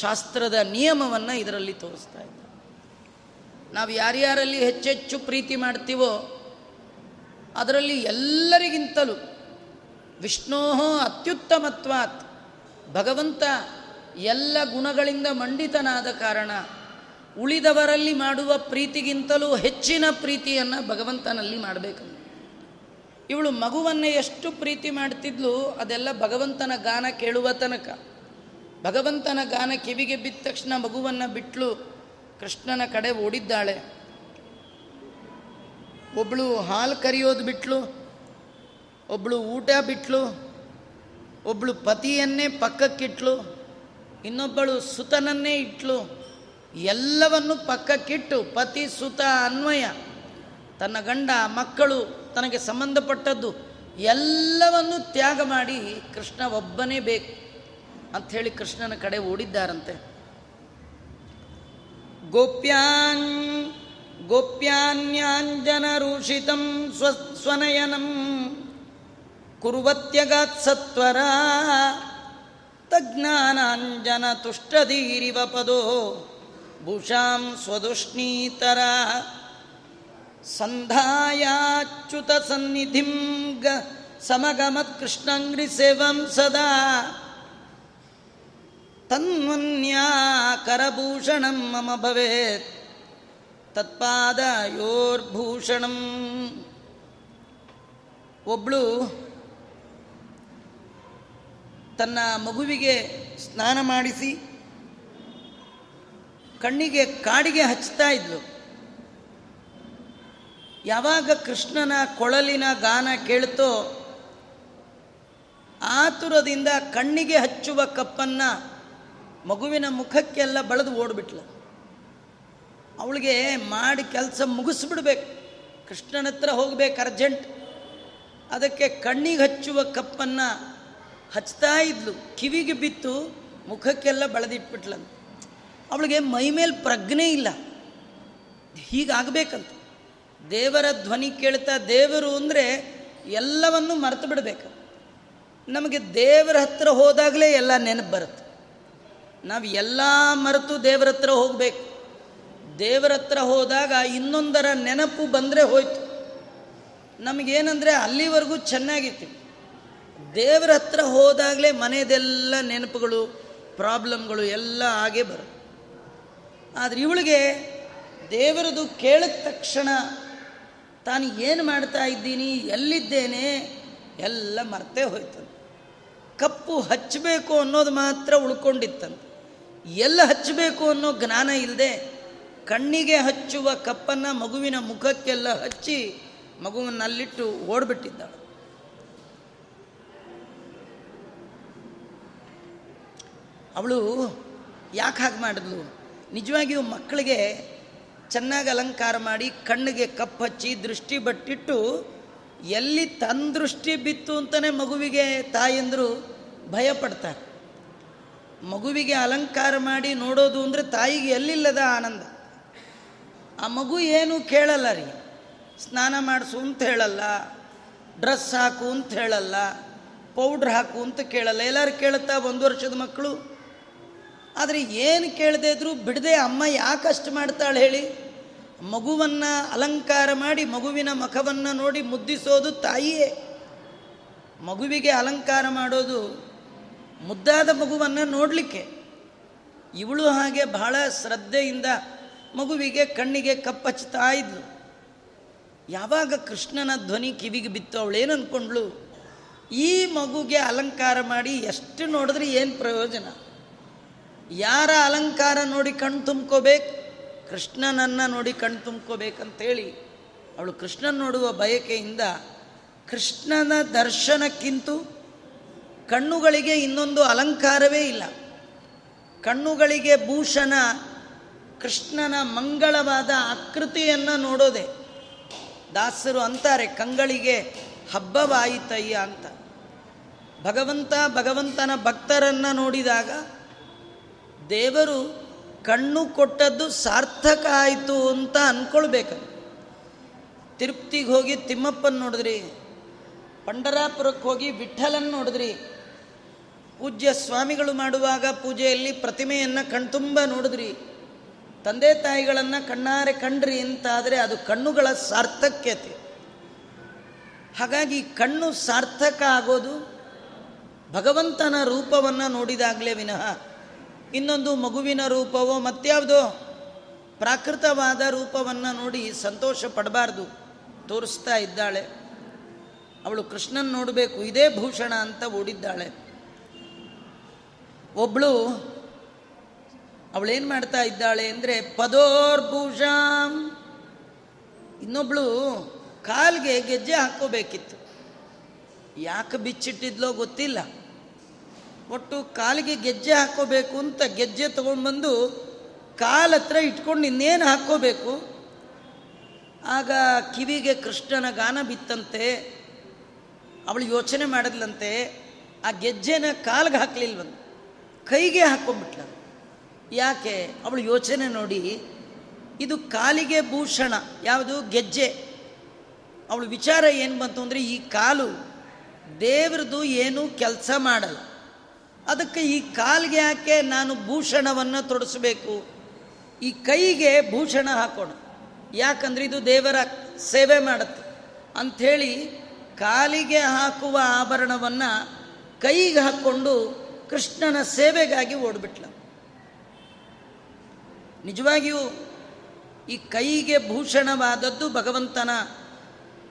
ಶಾಸ್ತ್ರದ ನಿಯಮವನ್ನು ಇದರಲ್ಲಿ ತೋರಿಸ್ತಾ ಇದ್ದಾರೆ. ನಾವು ಯಾರ್ಯಾರಲ್ಲಿ ಹೆಚ್ಚೆಚ್ಚು ಪ್ರೀತಿ ಮಾಡ್ತೀವೋ, ಅದರಲ್ಲಿ ಎಲ್ಲರಿಗಿಂತಲೂ ವಿಷ್ಣೋ ಅತ್ಯುತ್ತಮತ್ವಾತ್. ಭಗವಂತ ಎಲ್ಲ ಗುಣಗಳಿಂದ ಮಂಡಿತನಾದ ಕಾರಣ ಉಳಿದವರಲ್ಲಿ ಮಾಡುವ ಪ್ರೀತಿಗಿಂತಲೂ ಹೆಚ್ಚಿನ ಪ್ರೀತಿಯನ್ನು ಭಗವಂತನಲ್ಲಿ ಮಾಡಬೇಕು ಇವಳು ಮಗುವನ್ನು ಎಷ್ಟು ಪ್ರೀತಿ ಮಾಡ್ತಿದ್ಲು ಅದೆಲ್ಲ ಭಗವಂತನ ಗಾನ ಕೇಳುವ ತನಕ. ಭಗವಂತನ ಗಾನ ಕಿವಿಗೆ ಬಿದ್ದ ತಕ್ಷಣ ಮಗುವನ್ನು ಬಿಟ್ಲು ಕೃಷ್ಣನ ಕಡೆ ಓಡಿದ್ದಾಳೆ. ಒಬ್ಬಳು ಹಾಲು ಕರೆಯೋದು ಬಿಟ್ಲು ಒಬ್ಬಳು ಊಟ ಬಿಟ್ಲು ಒಬ್ಬಳು ಪತಿಯನ್ನೇ ಪಕ್ಕಕ್ಕಿಟ್ಲು, ಇನ್ನೊಬ್ಬಳು ಸುತನನ್ನೇ ಇಟ್ಲು. ಎಲ್ಲವನ್ನು ಪಕ್ಕಕ್ಕಿಟ್ಟು ಪತಿ, ಸುತ, ಅನ್ವಯ, ತನ್ನ ಗಂಡ, ಮಕ್ಕಳು, ತನಗೆ ಸಂಬಂಧಪಟ್ಟದ್ದು ಎಲ್ಲವನ್ನು ತ್ಯಾಗ ಮಾಡಿ ಕೃಷ್ಣ ಒಬ್ಬನೇ ಬೇಕು ಅಂಥೇಳಿ ಕೃಷ್ಣನ ಕಡೆ ಓಡಿದ್ದಾರಂತೆ. ಗೋಪ್ಯಾನ್ ಗೋಪ್ಯಾನ್ಯಾಂಜನರೂಷಿತಂ ಸ್ವ, ಸ್ವನಯನಂ. ಕುರುವತ್ಯಗಾತ್ಸತ್ವರ ತಜ್ಞಾನಾಂಜನ ತುಷ್ಟಧೀರಿವ ಪದೋ ಭೂಷಾಂ ಸ್ವದುಷ್ಣೀತರ ಸಂಧಾಯಾಚ್ಯುತ ಸನ್ನಿಧಿಂ ಗ ಸಮಗಮತ್ ಕೃಷ್ಣಂಗ್ರಿ ಸೇವಂ ಸದಾ ತನ್ವನ್ಯಾ ಕರಭೂಷಣಂ ಮಮ ಭವೇತ್ ತತ್ಪಾದಯೋರ್ಭೂಷಣಂ. ಒಬ್ಬಳು ತನ್ನ ಮಗುವಿಗೆ ಸ್ನಾನ ಮಾಡಿಸಿ ಕಣ್ಣಿಗೆ ಕಾಡಿಗೆ ಹಚ್ತಾ ಇದ್ಲು. ಯಾವಾಗ ಕೃಷ್ಣನ ಕೊಳಲಿನ ಗಾನ ಕೇಳ್ತೋ ಆತುರದಿಂದ ಕಣ್ಣಿಗೆ ಹಚ್ಚುವ ಕಪ್ಪನ್ನು ಮಗುವಿನ ಮುಖಕ್ಕೆಲ್ಲ ಬಳದು ಓಡ್ಬಿಟ್ಲು. ಅವಳಿಗೆ ಮಾಡಿ ಕೆಲಸ ಮುಗಿಸ್ಬಿಡ್ಬೇಕು. ಕೃಷ್ಣನ ಹತ್ರ ಹೋಗ್ಬೇಕು ಅರ್ಜೆಂಟ್. ಅದಕ್ಕೆ ಕಣ್ಣಿಗೆ ಹಚ್ಚುವ ಕಪ್ಪನ್ನು ಹಚ್ತಾ ಇದ್ಲು. ಕಿವಿಗೆ ಬಿತ್ತು, ಮುಖಕ್ಕೆಲ್ಲ ಬಳದಿಟ್ಬಿಟ್ಲಂತ. ಅವಳಿಗೆ ಮೈ ಮೇಲೆ ಪ್ರಜ್ಞೆ ಇಲ್ಲ. ಹೀಗಾಗಬೇಕಂತ. ದೇವರ ಧ್ವನಿ ಕೇಳ್ತಾ ದೇವರು ಅಂದರೆ ಎಲ್ಲವನ್ನು ಮರೆತು ಬಿಡಬೇಕು ನಮಗೆ ದೇವರ ಹತ್ರ ಹೋದಾಗಲೇ ಎಲ್ಲ ನೆನಪು ಬರುತ್ತೆ. ನಾವು ಎಲ್ಲ ಮರೆತು ದೇವರ ಹತ್ರ ಹೋಗಬೇಕು. ದೇವರ ಹತ್ರ ಹೋದಾಗ ಇನ್ನೊಂದರ ನೆನಪು ಬಂದರೆ ಹೋಯ್ತು. ನಮಗೇನಂದರೆ ಅಲ್ಲಿವರೆಗೂ ಚೆನ್ನಾಗಿರ್ತೀವಿ ದೇವರ ಹತ್ರ ಹೋದಾಗಲೇ ಮನೆಯದೆಲ್ಲ ನೆನಪುಗಳು, ಪ್ರಾಬ್ಲಮ್ಗಳು ಎಲ್ಲ ಹಾಗೆ ಬರುತ್ತೆ. ಆದರೆ ಇವಳಿಗೆ ದೇವರದು ಕೇಳಿದ ತಕ್ಷಣ, ತಾನು ಏನು ಮಾಡ್ತಾ ಇದ್ದೀನಿ, ಎಲ್ಲಿದ್ದೇನೆ, ಎಲ್ಲ ಮರ್ತೇ ಹೋಯ್ತಂತೆ. ಕಪ್ಪು ಹಚ್ಚಬೇಕು ಅನ್ನೋದು ಮಾತ್ರ ಉಳ್ಕೊಂಡಿತ್ತಂತೆ. ಎಲ್ಲ ಹಚ್ಚಬೇಕು ಅನ್ನೋ ಜ್ಞಾನ ಇಲ್ಲದೆ ಕಣ್ಣಿಗೆ ಹಚ್ಚುವ ಕಪ್ಪನ್ನು ಮಗುವಿನ ಮುಖಕ್ಕೆಲ್ಲ ಹಚ್ಚಿ ಮಗುವನ್ನಲ್ಲಿಟ್ಟು ಓಡ್ಬಿಟ್ಟಿದ್ದಾಳೆ. ಅವಳು ಯಾಕೆ ಹಾಗೆ ಮಾಡಿದ್ಲು? ನಿಜವಾಗಿಯೂ ಮಕ್ಕಳಿಗೆ ಚೆನ್ನಾಗಿ ಅಲಂಕಾರ ಮಾಡಿ ಕಣ್ಣಿಗೆ ಕಪ್ಪು ಹಚ್ಚಿ ದೃಷ್ಟಿ ಬಟ್ಟಿಟ್ಟು ಎಲ್ಲಿ ತನ್ನ ದೃಷ್ಟಿ ಬಿತ್ತು ಅಂತಲೇ ಮಗುವಿಗೆ ತಾಯಂದರು ಭಯಪಡ್ತಾರೆ. ಮಗುವಿಗೆ ಅಲಂಕಾರ ಮಾಡಿ ನೋಡೋದು ಅಂದರೆ ತಾಯಿಗೆ ಎಲ್ಲಿಲ್ಲದ ಆನಂದ. ಆ ಮಗು ಏನು ಕೇಳಲ್ಲ ರೀ. ಸ್ನಾನ ಮಾಡಿಸು ಅಂತ ಹೇಳಲ್ಲ, ಡ್ರೆಸ್ ಹಾಕು ಅಂತ ಹೇಳಲ್ಲ, ಪೌಡ್ರ್ ಹಾಕು ಅಂತ ಕೇಳಲ್ಲ. ಎಲ್ಲರೂ ಕೇಳುತ್ತಾ, ಒಂದು ವರ್ಷದ ಮಕ್ಕಳು ಆದರೆ ಏನು ಕೇಳದೇ ಇದ್ರೂ ಬಿಡದೆ ಅಮ್ಮ ಯಾಕೆ ಅಷ್ಟು ಮಾಡ್ತಾಳೆ ಹೇಳಿ? ಮಗುವನ್ನು ಅಲಂಕಾರ ಮಾಡಿ ಮಗುವಿನ ಮುಖವನ್ನು ನೋಡಿ ಮುದ್ದಿಸೋದು ತಾಯಿಯೇ. ಮಗುವಿಗೆ ಅಲಂಕಾರ ಮಾಡೋದು ಮುದ್ದಾದ ಮಗುವನ್ನು ನೋಡಲಿಕ್ಕೆ. ಇವಳು ಹಾಗೆ ಬಹಳ ಶ್ರದ್ಧೆಯಿಂದ ಮಗುವಿಗೆ ಕಣ್ಣಿಗೆ ಕಪ್ಪಚ್ತಾ ಇದ್ಲು. ಯಾವಾಗ ಕೃಷ್ಣನ ಧ್ವನಿ ಕಿವಿಗೆ ಬಿತ್ತು ಅವಳೇನು ಅಂದ್ಕೊಂಡ್ಳು ಈ ಮಗುಗೆ ಅಲಂಕಾರ ಮಾಡಿ ಎಷ್ಟು ನೋಡಿದ್ರೆ ಏನು ಪ್ರಯೋಜನ? ಯಾರ ಅಲಂಕಾರ ನೋಡಿ ಕಣ್ಣು ತುಂಬ್ಕೋಬೇಕು? ಕೃಷ್ಣನನ್ನು ನೋಡಿ ಕಣ್ಣು ತುಂಬ್ಕೋಬೇಕಂತೇಳಿ ಅವಳು ಕೃಷ್ಣನ ನೋಡುವ ಬಯಕೆಯಿಂದ ಕೃಷ್ಣನ ದರ್ಶನಕ್ಕಿಂತ ಕಣ್ಣುಗಳಿಗೆ ಇನ್ನೊಂದು ಅಲಂಕಾರವೇ ಇಲ್ಲ. ಕಣ್ಣುಗಳಿಗೆ ಭೂಷಣ, ಕೃಷ್ಣನ ಮಂಗಳವಾದ ಆಕೃತಿಯನ್ನು ನೋಡೋದೆ. ದಾಸರು ಅಂತಾರೆ, ಕಂಗಳಿಗೆ ಹಬ್ಬವಾಯಿತಯ್ಯ ಅಂತ. ಭಗವಂತ ಭಗವಂತನ ಭಕ್ತರನ್ನು ನೋಡಿದಾಗ ದೇವರು ಕಣ್ಣು ಕೊಟ್ಟದ್ದು ಸಾರ್ಥಕ ಆಯಿತು ಅಂತ ಅಂದ್ಕೊಳ್ಬೇಕು ತಿರುಪ್ತಿಗೆ ಹೋಗಿ ತಿಮ್ಮಪ್ಪನ ನೋಡಿದ್ರಿ ಪಂಡರಾಪುರಕ್ಕೆ ಹೋಗಿ ವಿಠಲನ್ ನೋಡಿದ್ರಿ. ಪೂಜ್ಯ ಸ್ವಾಮಿಗಳು ಮಾಡುವಾಗ ಪೂಜೆಯಲ್ಲಿ ಪ್ರತಿಮೆಯನ್ನು ಕಣ್ತುಂಬ ನೋಡಿದ್ರಿ. ತಂದೆ ತಾಯಿಗಳನ್ನು ಕಣ್ಣಾರೆ ಕಂಡ್ರಿ ಅಂತಾದರೆ ಅದು ಕಣ್ಣುಗಳ ಸಾರ್ಥಕ್ಯತೆ. ಹಾಗಾಗಿ ಕಣ್ಣು ಸಾರ್ಥಕ ಆಗೋದು ಭಗವಂತನ ರೂಪವನ್ನು ನೋಡಿದಾಗಲೇ ವಿನಃ. ಇನ್ನೊಂದು ಮಗುವಿನ ರೂಪವೋ ಮತ್ಯಾವುದೋ ಪ್ರಾಕೃತವಾದ ರೂಪವನ್ನು ನೋಡಿ ಸಂತೋಷ ಪಡಬಾರ್ದು. ತೋರಿಸ್ತಾ ಇದ್ದಾಳೆ. ಅವಳು ಕೃಷ್ಣನ್ ನೋಡಬೇಕು, ಇದೇ ಭೂಷಣ ಅಂತ ಓಡಿದ್ದಾಳೆ. ಒಬ್ಬಳು ಅವಳೇನು ಮಾಡ್ತಾ ಇದ್ದಾಳೆ ಅಂದರೆ, ಪದೋರ್ಭೂಷಾಂ. ಇನ್ನೊಬ್ಳು ಕಾಲ್ಗೆ ಗೆಜ್ಜೆ ಹಾಕೋಬೇಕಿತ್ತು ಯಾಕೆ ಬಿಚ್ಚಿಟ್ಟಿದ್ಲೋ ಗೊತ್ತಿಲ್ಲ. ಒಟ್ಟು ಕಾಲಿಗೆ ಗೆಜ್ಜೆ ಹಾಕೋಬೇಕು ಅಂತ ಗೆಜ್ಜೆ ತೊಗೊಂಡ್ಬಂದು ಕಾಲ ಹತ್ರ ಇಟ್ಕೊಂಡು ಇನ್ನೇನು ಹಾಕ್ಕೋಬೇಕು ಆಗ ಕಿವಿಗೆ ಕೃಷ್ಣನ ಗಾನ ಬಿತ್ತಂತೆ, ಅವಳು ಯೋಚನೆ ಮಾಡಿದ್ಲಂತೆ, ಆ ಗೆಜ್ಜೆನ ಕಾಲಿಗೆ ಹಾಕ್ಲಿಲ್ವಂತ, ಕೈಗೆ ಹಾಕ್ಕೊಂಡ್ಬಿಟ್ಲ ಯಾಕೆ? ಅವಳು ಯೋಚನೆ ನೋಡಿ, ಇದು ಕಾಲಿಗೆ ಭೂಷಣ, ಯಾವುದು? ಗೆಜ್ಜೆ. ಅವಳು ವಿಚಾರ ಏನು ಬಂತು ಅಂದರೆ, ಈ ಕಾಲು ದೇವ್ರದ್ದು ಏನೂ ಕೆಲಸ ಮಾಡಲ್ಲ. ಅದಕ್ಕೆ ಈ ಕಾಲಿಗೆ ಯಾಕೆ ನಾನು ಭೂಷಣವನ್ನು ತೊಡಸಬೇಕು? ಈ ಕೈಗೆ ಭೂಷಣ ಹಾಕೋಣ. ಯಾಕಂದ್ರೆ ಇದು ದೇವರ ಸೇವೆ ಮಾಡುತ್ತೆ. ಅಂಥೇಳಿ ಕಾಲಿಗೆ ಹಾಕುವ ಆಭರಣವನ್ನು ಕೈಗೆ ಹಾಕ್ಕೊಂಡು ಕೃಷ್ಣನ ಸೇವೆಗಾಗಿ ಓಡ್ಬಿಟ್ಲ. ನಿಜವಾಗಿಯೂ ಈ ಕೈಗೆ ಭೂಷಣವಾದದ್ದು ಭಗವಂತನ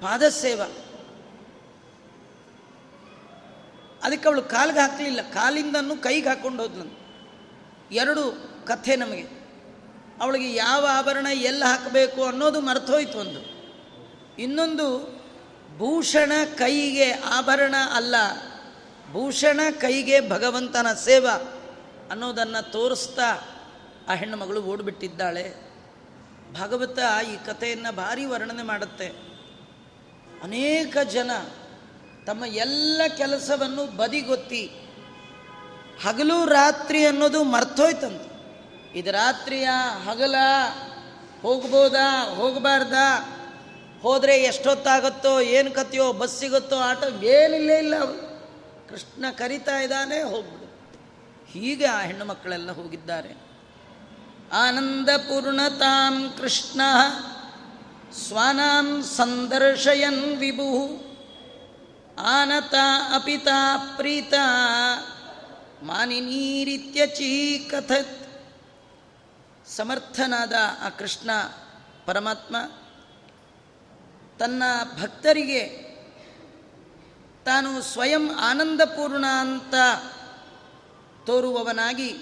ಪಾದಸೇವ. ಅದಕ್ಕೆ ಅವಳು ಕಾಲಿಗೆ ಹಾಕಲಿಲ್ಲ. ಕಾಲಿಂದನೂ ಕೈಗೆ ಹಾಕ್ಕೊಂಡು ಹೋದ್ಲಂತ ಎರಡು ಕಥೆ ನಮಗೆ. ಅವಳಿಗೆ ಯಾವ ಆಭರಣ ಎಲ್ಲಿ ಹಾಕಬೇಕು ಅನ್ನೋದು ಮರ್ತೋಯ್ತು ಒಂದು. ಇನ್ನೊಂದು, ಭೂಷಣ ಕೈಗೆ ಆಭರಣ ಅಲ್ಲ, ಭೂಷಣ ಕೈಗೆ ಭಗವಂತನ ಸೇವಾ ಅನ್ನೋದನ್ನು ತೋರಿಸ್ತಾ ಆ ಹೆಣ್ಣು ಮಗಳು ಓಡಿಬಿಟ್ಟಿದ್ದಾಳೆ. ಭಾಗವತ ಈ ಕಥೆಯನ್ನು ಭಾರಿ ವರ್ಣನೆ ಮಾಡುತ್ತೆ. ಅನೇಕ ಜನ ತಮ್ಮ ಎಲ್ಲ ಕೆಲಸವನ್ನು ಬದಿಗೊತ್ತಿ ಹಗಲು ರಾತ್ರಿ ಅನ್ನೋದು ಮರ್ತೋಯ್ತಂತ. ಇದು ರಾತ್ರಿಯ ಹಗಲ ಹೋಗ್ಬೋದಾ, ಹೋಗಬಾರ್ದ, ಹೋದರೆ ಎಷ್ಟೊತ್ತಾಗುತ್ತೋ, ಏನು ಕತ್ತಿಯೋ ಬಸ್ ಸಿಗುತ್ತೋ ಆಟೋ, ಏನಿಲ್ಲೇ ಇಲ್ಲ ಕೃಷ್ಣ ಕರಿತಾ ಇದ್ದಾನೆ, ಹೋಗ್ಬಿಡು. ಹೀಗೆ ಆ ಹೆಣ್ಣು ಮಕ್ಕಳೆಲ್ಲ ಹೋಗಿದ್ದಾರೆ. ಆನಂದಪೂರ್ಣತಾಂ ಕೃಷ್ಣ ಸ್ವಾನಾಂ ಸಂದರ್ಶಯನ್ ವಿಭು. ಆನತ ಅಪಿತ ಪ್ರೀತ ಮಾನಿನೀರಿತ್ಯಚೀಕಥತ್ ಸಮರ್ಥನಾದ ಆ ಕೃಷ್ಣ ಪರಮಾತ್ಮ ತನ್ನ ಭಕ್ತರಿಗೆ ತಾನು ಸ್ವಯಂ ಆನಂದಪೂರ್ಣ ಅಂತ ತೋರುವವನಾಗಿ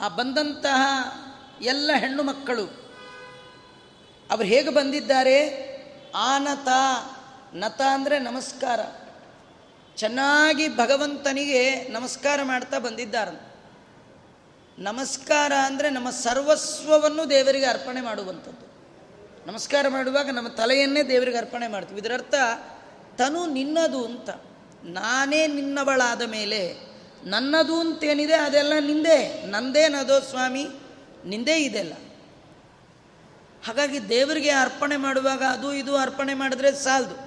ಆ ಬಂದಂತಹ ಎಲ್ಲ ಹೆಣ್ಣು ಮಕ್ಕಳು, ಅವರು ಹೇಗೆ ಬಂದಿದ್ದಾರೆ? ಆನತ ನತ ಅಂದರೆ ನಮಸ್ಕಾರ. ಚೆನ್ನಾಗಿ ಭಗವಂತನಿಗೆ ನಮಸ್ಕಾರ ಮಾಡ್ತಾ ಬಂದಿದ್ದಾರೆ ನಮಸ್ಕಾರ ಅಂದರೆ ನಮ್ಮ ಸರ್ವಸ್ವವನ್ನು ದೇವರಿಗೆ ಅರ್ಪಣೆ ಮಾಡುವಂಥದ್ದು. ನಮಸ್ಕಾರ ಮಾಡುವಾಗ ನಮ್ಮ ತಲೆಯನ್ನೇ ದೇವರಿಗೆ ಅರ್ಪಣೆ ಮಾಡ್ತೀವಿ. ಇದರರ್ಥ ತನು ನಿನ್ನದು ಅಂತ. ನಾನೇ ನಿನ್ನವಳಾದ ಮೇಲೆ ನನ್ನದು ಅಂತೇನಿದೆ ಅದೆಲ್ಲ ನಿಂದೇ. ನಂದೇನದೋ ಸ್ವಾಮಿ, ನಿಂದೇ ಇದೆಲ್ಲ. ಹಾಗಾಗಿ ದೇವರಿಗೆ ಅರ್ಪಣೆ ಮಾಡುವಾಗ ಅದು ಇದು ಅರ್ಪಣೆ ಮಾಡಿದ್ರೆ ಸಾಲದು.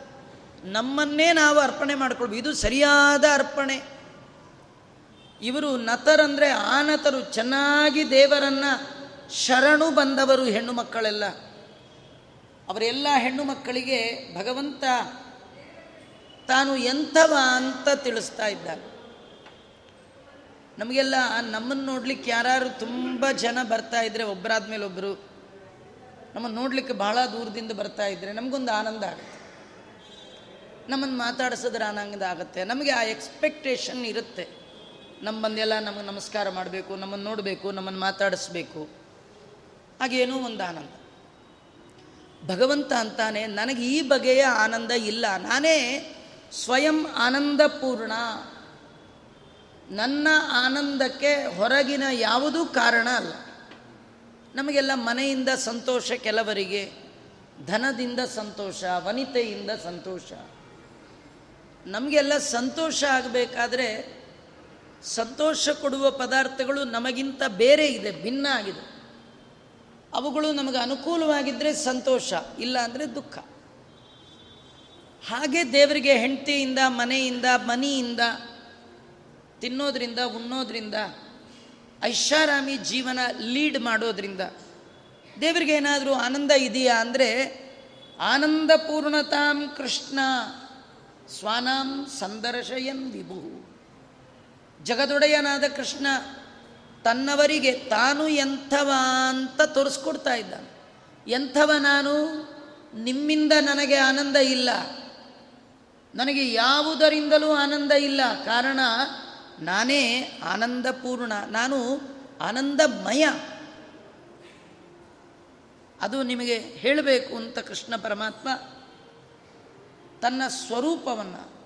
ನಮ್ಮನ್ನೇ ನಾವು ಅರ್ಪಣೆ ಮಾಡ್ಕೊಳ್ಬೇಕು. ಇದು ಸರಿಯಾದ ಅರ್ಪಣೆ. ಇವರು ನತರಂದರೆ ಆನತರು, ಚೆನ್ನಾಗಿ ದೇವರನ್ನ ಶರಣು ಬಂದವರು ಹೆಣ್ಣು ಮಕ್ಕಳೆಲ್ಲ. ಅವರೆಲ್ಲ ಹೆಣ್ಣು ಮಕ್ಕಳಿಗೆ ಭಗವಂತ ತಾನು ಎಂಥವ ಅಂತ ತಿಳಿಸ್ತಾ ಇದ್ದಾರೆ ನಮಗೆಲ್ಲ ನಮ್ಮನ್ನು ನೋಡ್ಲಿಕ್ಕೆ ಯಾರು ತುಂಬ ಜನ ಬರ್ತಾ ಇದ್ರೆ ಒಬ್ಬರಾದ್ಮೇಲೆ ಒಬ್ಬರು ನಮ್ಮನ್ನು ನೋಡ್ಲಿಕ್ಕೆ ಬಹಳ ದೂರದಿಂದ ಬರ್ತಾ ಇದ್ರೆ ನಮಗೊಂದು ಆನಂದ ಆಗುತ್ತೆ. ನಮ್ಮನ್ನು ಮಾತಾಡಿಸಿದ್ರೆ ಆನಂದ ಆಗುತ್ತೆ ನಮಗೆ ಆ ಎಕ್ಸ್ಪೆಕ್ಟೇಷನ್ ಇರುತ್ತೆ. ನಮ್ಮ ಬಂದೆಲ್ಲ ನಮಗೆ ನಮಸ್ಕಾರ ಮಾಡಬೇಕು ನಮ್ಮನ್ನು ನೋಡಬೇಕು ನಮ್ಮನ್ನು ಮಾತಾಡಿಸ್ಬೇಕು. ಹಾಗೇನೋ ಒಂದು ಆನಂದ. ಭಗವಂತ ಅಂತಾನೆ, ನನಗೆ ಈ ಬಗೆಯ ಆನಂದ ಇಲ್ಲ. ನಾನೇ ಸ್ವಯಂ ಆನಂದಪೂರ್ಣ. ನನ್ನ ಆನಂದಕ್ಕೆ ಹೊರಗಿನ ಯಾವುದೂ ಕಾರಣ ಅಲ್ಲ. ನಮಗೆಲ್ಲ ಮನೆಯಿಂದ ಸಂತೋಷ ಕೆಲವರಿಗೆ, ಧನದಿಂದ ಸಂತೋಷ, ವನಿತೆಯಿಂದ ಸಂತೋಷ. ನಮಗೆಲ್ಲ ಸಂತೋಷ ಆಗಬೇಕಾದ್ರೆ ಸಂತೋಷ ಕೊಡುವ ಪದಾರ್ಥಗಳು ನಮಗಿಂತ ಬೇರೆ ಇದೆ, ಭಿನ್ನ ಆಗಿದೆ. ಅವುಗಳು ನಮಗೆ ಅನುಕೂಲವಾಗಿದ್ದರೆ ಸಂತೋಷ, ಇಲ್ಲ ಅಂದರೆ ದುಃಖ. ಹಾಗೆ ದೇವರಿಗೆ ಹೆಂಡತಿಯಿಂದ, ಮನೆಯಿಂದ, ಮನಿಯಿಂದ, ತಿನ್ನೋದ್ರಿಂದ, ಉಣ್ಣೋದ್ರಿಂದ, ಐಷಾರಾಮಿ ಜೀವನ ಲೀಡ್ ಮಾಡೋದ್ರಿಂದ ದೇವರಿಗೆ ಏನಾದರೂ ಆನಂದ ಇದೆಯಾ ಅಂದರೆ, ಆನಂದಪೂರ್ಣತಾಂ ಕೃಷ್ಣ ಸ್ವಾನಾಂ ಸಂದರ್ಶಯನ್ ವಿಭು. ಜಗದೊಡೆಯನಾದ ಕೃಷ್ಣ ತನ್ನವರಿಗೆ ತಾನು ಎಂಥವ ಅಂತ ತೋರಿಸ್ಕೊಡ್ತಾ ಇದ್ದಾನೆ. ಎಂಥವ ನಾನು? ನಿಮ್ಮಿಂದ ನನಗೆ ಆನಂದ ಇಲ್ಲ. ನನಗೆ ಯಾವುದರಿಂದಲೂ ಆನಂದ ಇಲ್ಲ. ಕಾರಣ, ನಾನೇ ಆನಂದಪೂರ್ಣ, ನಾನು ಆನಂದಮಯ. ಅದು ನಿಮಗೆ ಹೇಳಬೇಕು ಅಂತ ಕೃಷ್ಣ ಪರಮಾತ್ಮ ತನ್ನ ಸ್ವರೂಪವನ್ನು,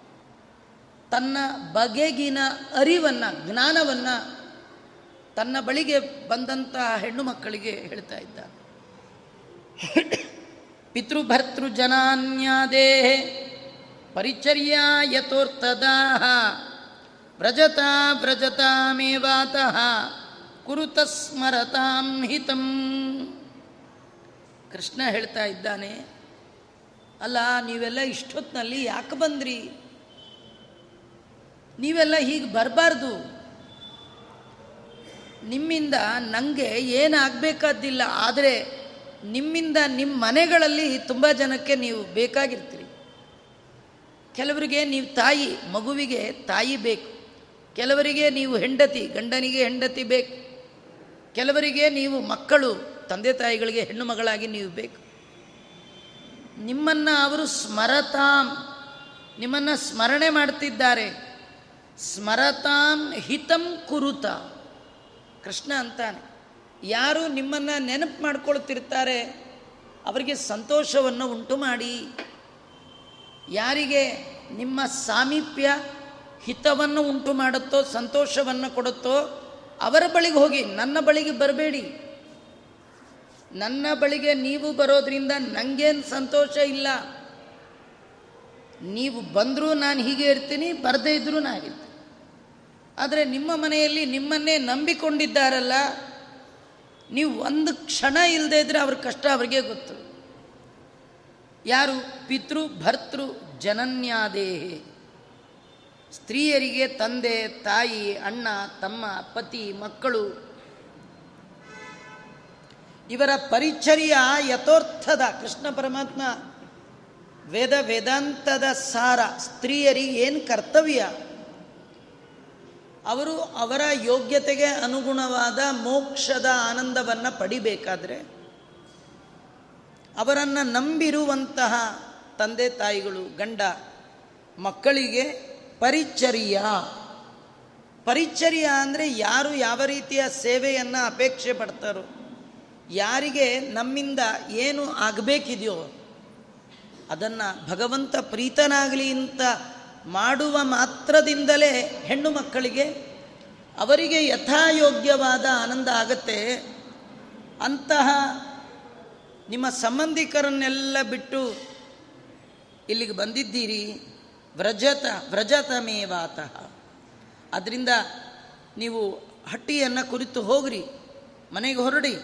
ತನ್ನ ಬಗೆಗಿನ ಅರಿವನ್ನು, ಜ್ಞಾನವನ್ನು ತನ್ನ ಬಳಿಗೆ ಬಂದಂತಹ ಹೆಣ್ಣು ಮಕ್ಕಳಿಗೆ ಹೇಳ್ತಾ ಇದ್ದ ಪಿತೃಭರ್ತೃ ಜನಾನ್ಯಾದೇ ಪರಿಚರ್ಯ ಯಥೋರ್ಥದಾಹ ವ್ರಜತಾ ವ್ರಜತಾಮೇವಾತಃ ಕುರುತ ಸ್ಮರತಾಂ ಹಿತಂ. ಕೃಷ್ಣ ಹೇಳ್ತಾ ಇದ್ದಾನೆ ಅಲ್ಲ, ನೀವೆಲ್ಲ ಇಷ್ಟೊತ್ತಿನಲ್ಲಿ ಯಾಕೆ ಬಂದ್ರಿ? ನೀವೆಲ್ಲ ಹೀಗೆ ಬರಬಾರ್ದು. ನಿಮ್ಮಿಂದ ನನಗೆ ಏನಾಗಬೇಕಾದ್ದಿಲ್ಲ, ಆದರೆ ನಿಮ್ಮಿಂದ ನಿಮ್ಮ ಮನೆಗಳಲ್ಲಿ ತುಂಬ ಜನಕ್ಕೆ ನೀವು ಬೇಕಾಗಿರ್ತೀರಿ. ಕೆಲವರಿಗೆ ನೀವು ತಾಯಿ, ಮಗುವಿಗೆ ತಾಯಿ ಬೇಕು. ಕೆಲವರಿಗೆ ನೀವು ಹೆಂಡತಿ, ಗಂಡನಿಗೆ ಹೆಂಡತಿ ಬೇಕು. ಕೆಲವರಿಗೆ ನೀವು ಮಕ್ಕಳು, ತಂದೆ ತಾಯಿಗಳಿಗೆ ಹೆಣ್ಣು ಮಗಳಾಗಿ ನೀವು ಬೇಕು. ನಿಮ್ಮನ್ನು ಅವರು ಸ್ಮರತಾಂ, ನಿಮ್ಮನ್ನು ಸ್ಮರಣೆ ಮಾಡ್ತಿದ್ದಾರೆ. ಸ್ಮರತಾಂ ಹಿತಂ ಕುರುತ. ಕೃಷ್ಣ ಅಂತಾನೆ, ಯಾರು ನಿಮ್ಮನ್ನು ನೆನಪು ಮಾಡ್ಕೊಳ್ತಿರ್ತಾರೆ, ಅವರಿಗೆ ಸಂತೋಷವನ್ನು ಉಂಟು ಮಾಡಿ. ಯಾರಿಗೆ ನಿಮ್ಮ ಸಾಮೀಪ್ಯ ಹಿತವನ್ನು ಉಂಟು ಮಾಡುತ್ತೋ, ಸಂತೋಷವನ್ನು ಕೊಡುತ್ತೋ, ಅವರ ಬಳಿಗೆ ಹೋಗಿ, ನನ್ನ ಬಳಿಗೆ ಬರಬೇಡಿ. ನನ್ನ ಬಳಿಗೆ ನೀವು ಬರೋದ್ರಿಂದ ನನಗೇನು ಸಂತೋಷ ಇಲ್ಲ. ನೀವು ಬಂದರೂ ನಾನು ಹೀಗೆ ಇರ್ತೀನಿ, ಬರದೇ ಇದ್ದರೂ ನಾನು ಇರ್ತೀನಿ. ಆದರೆ ನಿಮ್ಮ ಮನೆಯಲ್ಲಿ ನಿಮ್ಮನ್ನೇ ನಂಬಿಕೊಂಡಿದ್ದಾರಲ್ಲ, ನೀವು ಒಂದು ಕ್ಷಣ ಇಲ್ಲದೆ ಇದ್ದರೆ ಅವ್ರ ಕಷ್ಟ ಅವ್ರಿಗೆ ಗೊತ್ತು. ಯಾರು? ಪಿತೃ ಭರ್ತೃ ಜನನ್ಯಾದೇಹಿ ಸ್ತ್ರೀಯರಿಗೆ ತಂದೆ, ತಾಯಿ, ಅಣ್ಣ, ತಮ್ಮ, ಪತಿ, ಮಕ್ಕಳು ಇವರ ಪರಿಚರ್ಯ ಯಥೋರ್ಥದ ಕೃಷ್ಣ ಪರಮಾತ್ಮ ವೇದ ವೇದಾಂತದ ಸಾರ ಸ್ತ್ರೀಯರಿಗೆ ಏನು ಕರ್ತವ್ಯ? ಅವರು ಅವರ ಯೋಗ್ಯತೆಗೆ ಅನುಗುಣವಾದ ಮೋಕ್ಷದ ಆನಂದವನ್ನು ಪಡಿಬೇಕಾದ್ರೆ ಅವರನ್ನು ನಂಬಿರುವಂತಹ ತಂದೆ ತಾಯಿಗಳು, ಗಂಡ ಮಕ್ಕಳಿಗೆ ಪರಿಚರ್ಯ. ಪರಿಚರ್ಯ ಅಂದರೆ ಯಾರು ಯಾವ ರೀತಿಯ ಸೇವೆಯನ್ನು ಅಪೇಕ್ಷೆ ಪಡ್ತಾರೋ ಯಾರಿಗೆ ನಮ್ಮಿಂದ ಏನು ಆಗಬೇಕಿದೆಯೋ ಅದನ್ನು ಭಗವಂತ ಪ್ರೀತನಾಗಲಿ ಅಂತ ಮಾಡುವ ಮಾತ್ರದಿಂದಲೇ ಹೆಣ್ಣು ಮಕ್ಕಳಿಗೆ ಅವರಿಗೆ ಯಥಾಯೋಗ್ಯವಾದ ಆನಂದ ಆಗತ್ತೆ. ಅಂತಹ ನಿಮ್ಮ ಸಂಬಂಧಿಕರನ್ನೆಲ್ಲ ಬಿಟ್ಟು ಇಲ್ಲಿಗೆ ಬಂದಿದ್ದೀರಿ. ವ್ರಜತ, ವ್ರಜತಮೇವಾತಃ. ಅದರಿಂದ ನೀವು ಹಟ್ಟಿಯನ್ನು ಕುರಿತು ಹೋಗ್ರಿ, ಮನೆಗೆ ಹೊರಡಿ.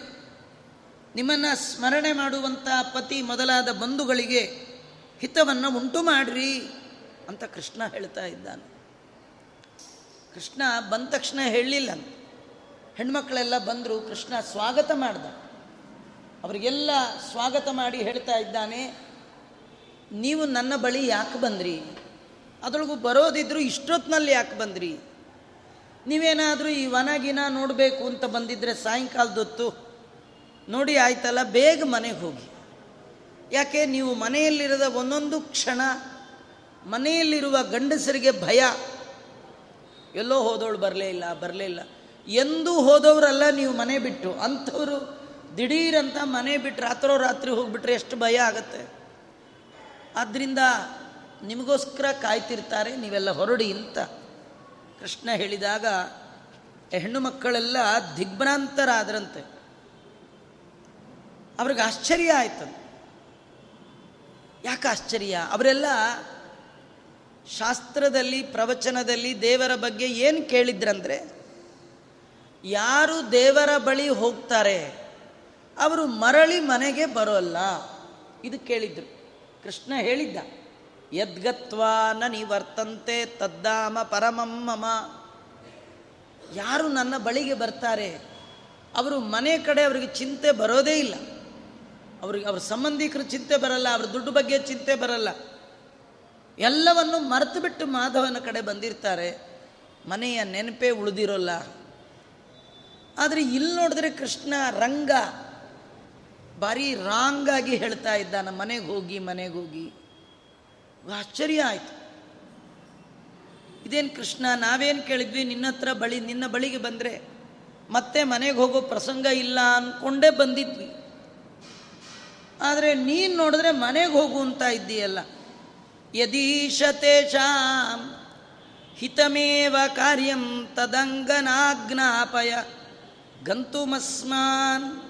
ನಿಮ್ಮನ್ನು ಸ್ಮರಣೆ ಮಾಡುವಂಥ ಪತಿ ಮೊದಲಾದ ಬಂಧುಗಳಿಗೆ ಹಿತವನ್ನು ಉಂಟು ಮಾಡ್ರಿ ಅಂತ ಕೃಷ್ಣ ಹೇಳ್ತಾ ಇದ್ದಾನೆ. ಕೃಷ್ಣ ಬಂದ ತಕ್ಷಣ ಹೇಳಲಿಲ್ಲ. ಹೆಣ್ಮಕ್ಳೆಲ್ಲ ಬಂದರು, ಕೃಷ್ಣ ಸ್ವಾಗತ ಮಾಡ್ದ. ಅವರಿಗೆಲ್ಲ ಸ್ವಾಗತ ಮಾಡಿ ಹೇಳ್ತಾ ಇದ್ದಾನೆ, ನೀವು ನನ್ನ ಬಳಿ ಯಾಕೆ ಬಂದ್ರಿ? ಅದರೊಳಗೂ ಬರೋದಿದ್ರು ಇಷ್ಟೊತ್ತಿನಲ್ಲಿ ಯಾಕೆ ಬಂದ್ರಿ? ನೀವೇನಾದರೂ ಈ ವನಗಿನ ನೋಡಬೇಕು ಅಂತ ಬಂದಿದ್ದರೆ ಸಾಯಂಕಾಲದೊತ್ತು ನೋಡಿ ಆಯ್ತಲ್ಲ, ಬೇಗ ಮನೆಗೆ ಹೋಗಿ. ಯಾಕೆ, ನೀವು ಮನೆಯಲ್ಲಿರದ ಒಂದೊಂದು ಕ್ಷಣ, ಮನೆಯಲ್ಲಿರುವ ಗಂಡಸರಿಗೆ ಭಯ. ಎಲ್ಲೋ ಹೋದವಳು ಬರಲೇ ಇಲ್ಲ ಬರಲೇ ಇಲ್ಲ. ಎಂದೂ ಹೋದವರಲ್ಲ ನೀವು ಮನೆ ಬಿಟ್ಟು. ಅಂಥವರು ದಿಢೀರಂತ ಮನೆ ಬಿಟ್ಟು ರಾತ್ರೋ ರಾತ್ರಿ ಹೋಗಿಬಿಟ್ರೆ ಎಷ್ಟು ಭಯ ಆಗತ್ತೆ. ಆದ್ದರಿಂದ ನಿಮಗೋಸ್ಕರ ಕಾಯ್ತಿರ್ತಾರೆ, ನೀವೆಲ್ಲ ಹೊರಡಿ ಅಂತ. ಕೃಷ್ಣ ಹೇಳಿದಾಗ, ಹೆಣ್ಣು ಮಕ್ಕಳೆಲ್ಲ ದಿಗ್ಭ್ರಾಂತರಾದ್ರಂತೆ. ಅವ್ರಿಗೆ ಆಶ್ಚರ್ಯ ಆಯ್ತದ ಯಾಕೆ ಆಶ್ಚರ್ಯ? ಅವರೆಲ್ಲ ಶಾಸ್ತ್ರದಲ್ಲಿ, ಪ್ರವಚನದಲ್ಲಿ ದೇವರ ಬಗ್ಗೆ ಏನು ಕೇಳಿದ್ರಂದ್ರೆ, ಯಾರು ದೇವರ ಬಳಿ ಹೋಗ್ತಾರೆ, ಅವರು ಮರಳಿ ಮನೆಗೆ ಬರೋಲ್ಲ. ಇದು ಕೇಳಿದ್ರು. ಕೃಷ್ಣ ಹೇಳಿದ್ದ, ಯದ್ಗತ್ವಾ ನ ನಿವರ್ತಂತೆ ತದ್ದಾಮ ಪರಮಂ ಮಮ. ಯಾರು ನನ್ನ ಬಳಿಗೆ ಬರ್ತಾರೆ, ಅವರು ಮನೆ ಕಡೆ ಅವರಿಗೆ ಚಿಂತೆ ಬರೋದೇ ಇಲ್ಲ. ಅವ್ರಿಗೆ ಅವ್ರ ಸಂಬಂಧಿಕರ ಚಿಂತೆ ಬರಲ್ಲ, ಅವ್ರ ದುಡ್ಡು ಬಗ್ಗೆ ಚಿಂತೆ ಬರಲ್ಲ. ಎಲ್ಲವನ್ನು ಮರೆತು ಬಿಟ್ಟು ಮಾಧವನ ಕಡೆ ಬಂದಿರ್ತಾರೆ. ಮನೆಯ ನೆನಪೇ ಉಳಿದಿರೋಲ್ಲ. ಆದರೆ ಇಲ್ಲಿ ನೋಡಿದ್ರೆ ಕೃಷ್ಣ ರಂಗ ಭಾರಿ ರಾಂಗಾಗಿ ಹೇಳ್ತಾ ಇದ್ದಾನೆ ಮನೆಗೆ ಹೋಗಿ ಮನೆಗೆ ಹೋಗಿ. ಆಶ್ಚರ್ಯ ಆಯಿತು. ಇದೇನು ಕೃಷ್ಣ, ನಾವೇನು ಕೇಳಿದ್ವಿ? ನಿನ್ನ ಹತ್ರ ಬಳಿ, ನಿನ್ನ ಬಳಿಗೆ ಬಂದರೆ ಮತ್ತೆ ಮನೆಗೆ ಹೋಗೋ ಪ್ರಸಂಗ ಇಲ್ಲ ಅಂದ್ಕೊಂಡೇ ಬಂದಿದ್ವಿ. ಆದರೆ ನೀನು ನೋಡಿದ್ರೆ ಮನೆಗೆ ಹೋಗು ಅಂತ ಇದ್ದೀಯಲ್ಲ. ಯದೀಶತೇಷಾಂ ಹಿತಮೇವ ಕಾರ್ಯಂ ತದಂಗನಾಜ್ಞಾಪಯ. ಗಂತುಮಸ್ಮಾನ್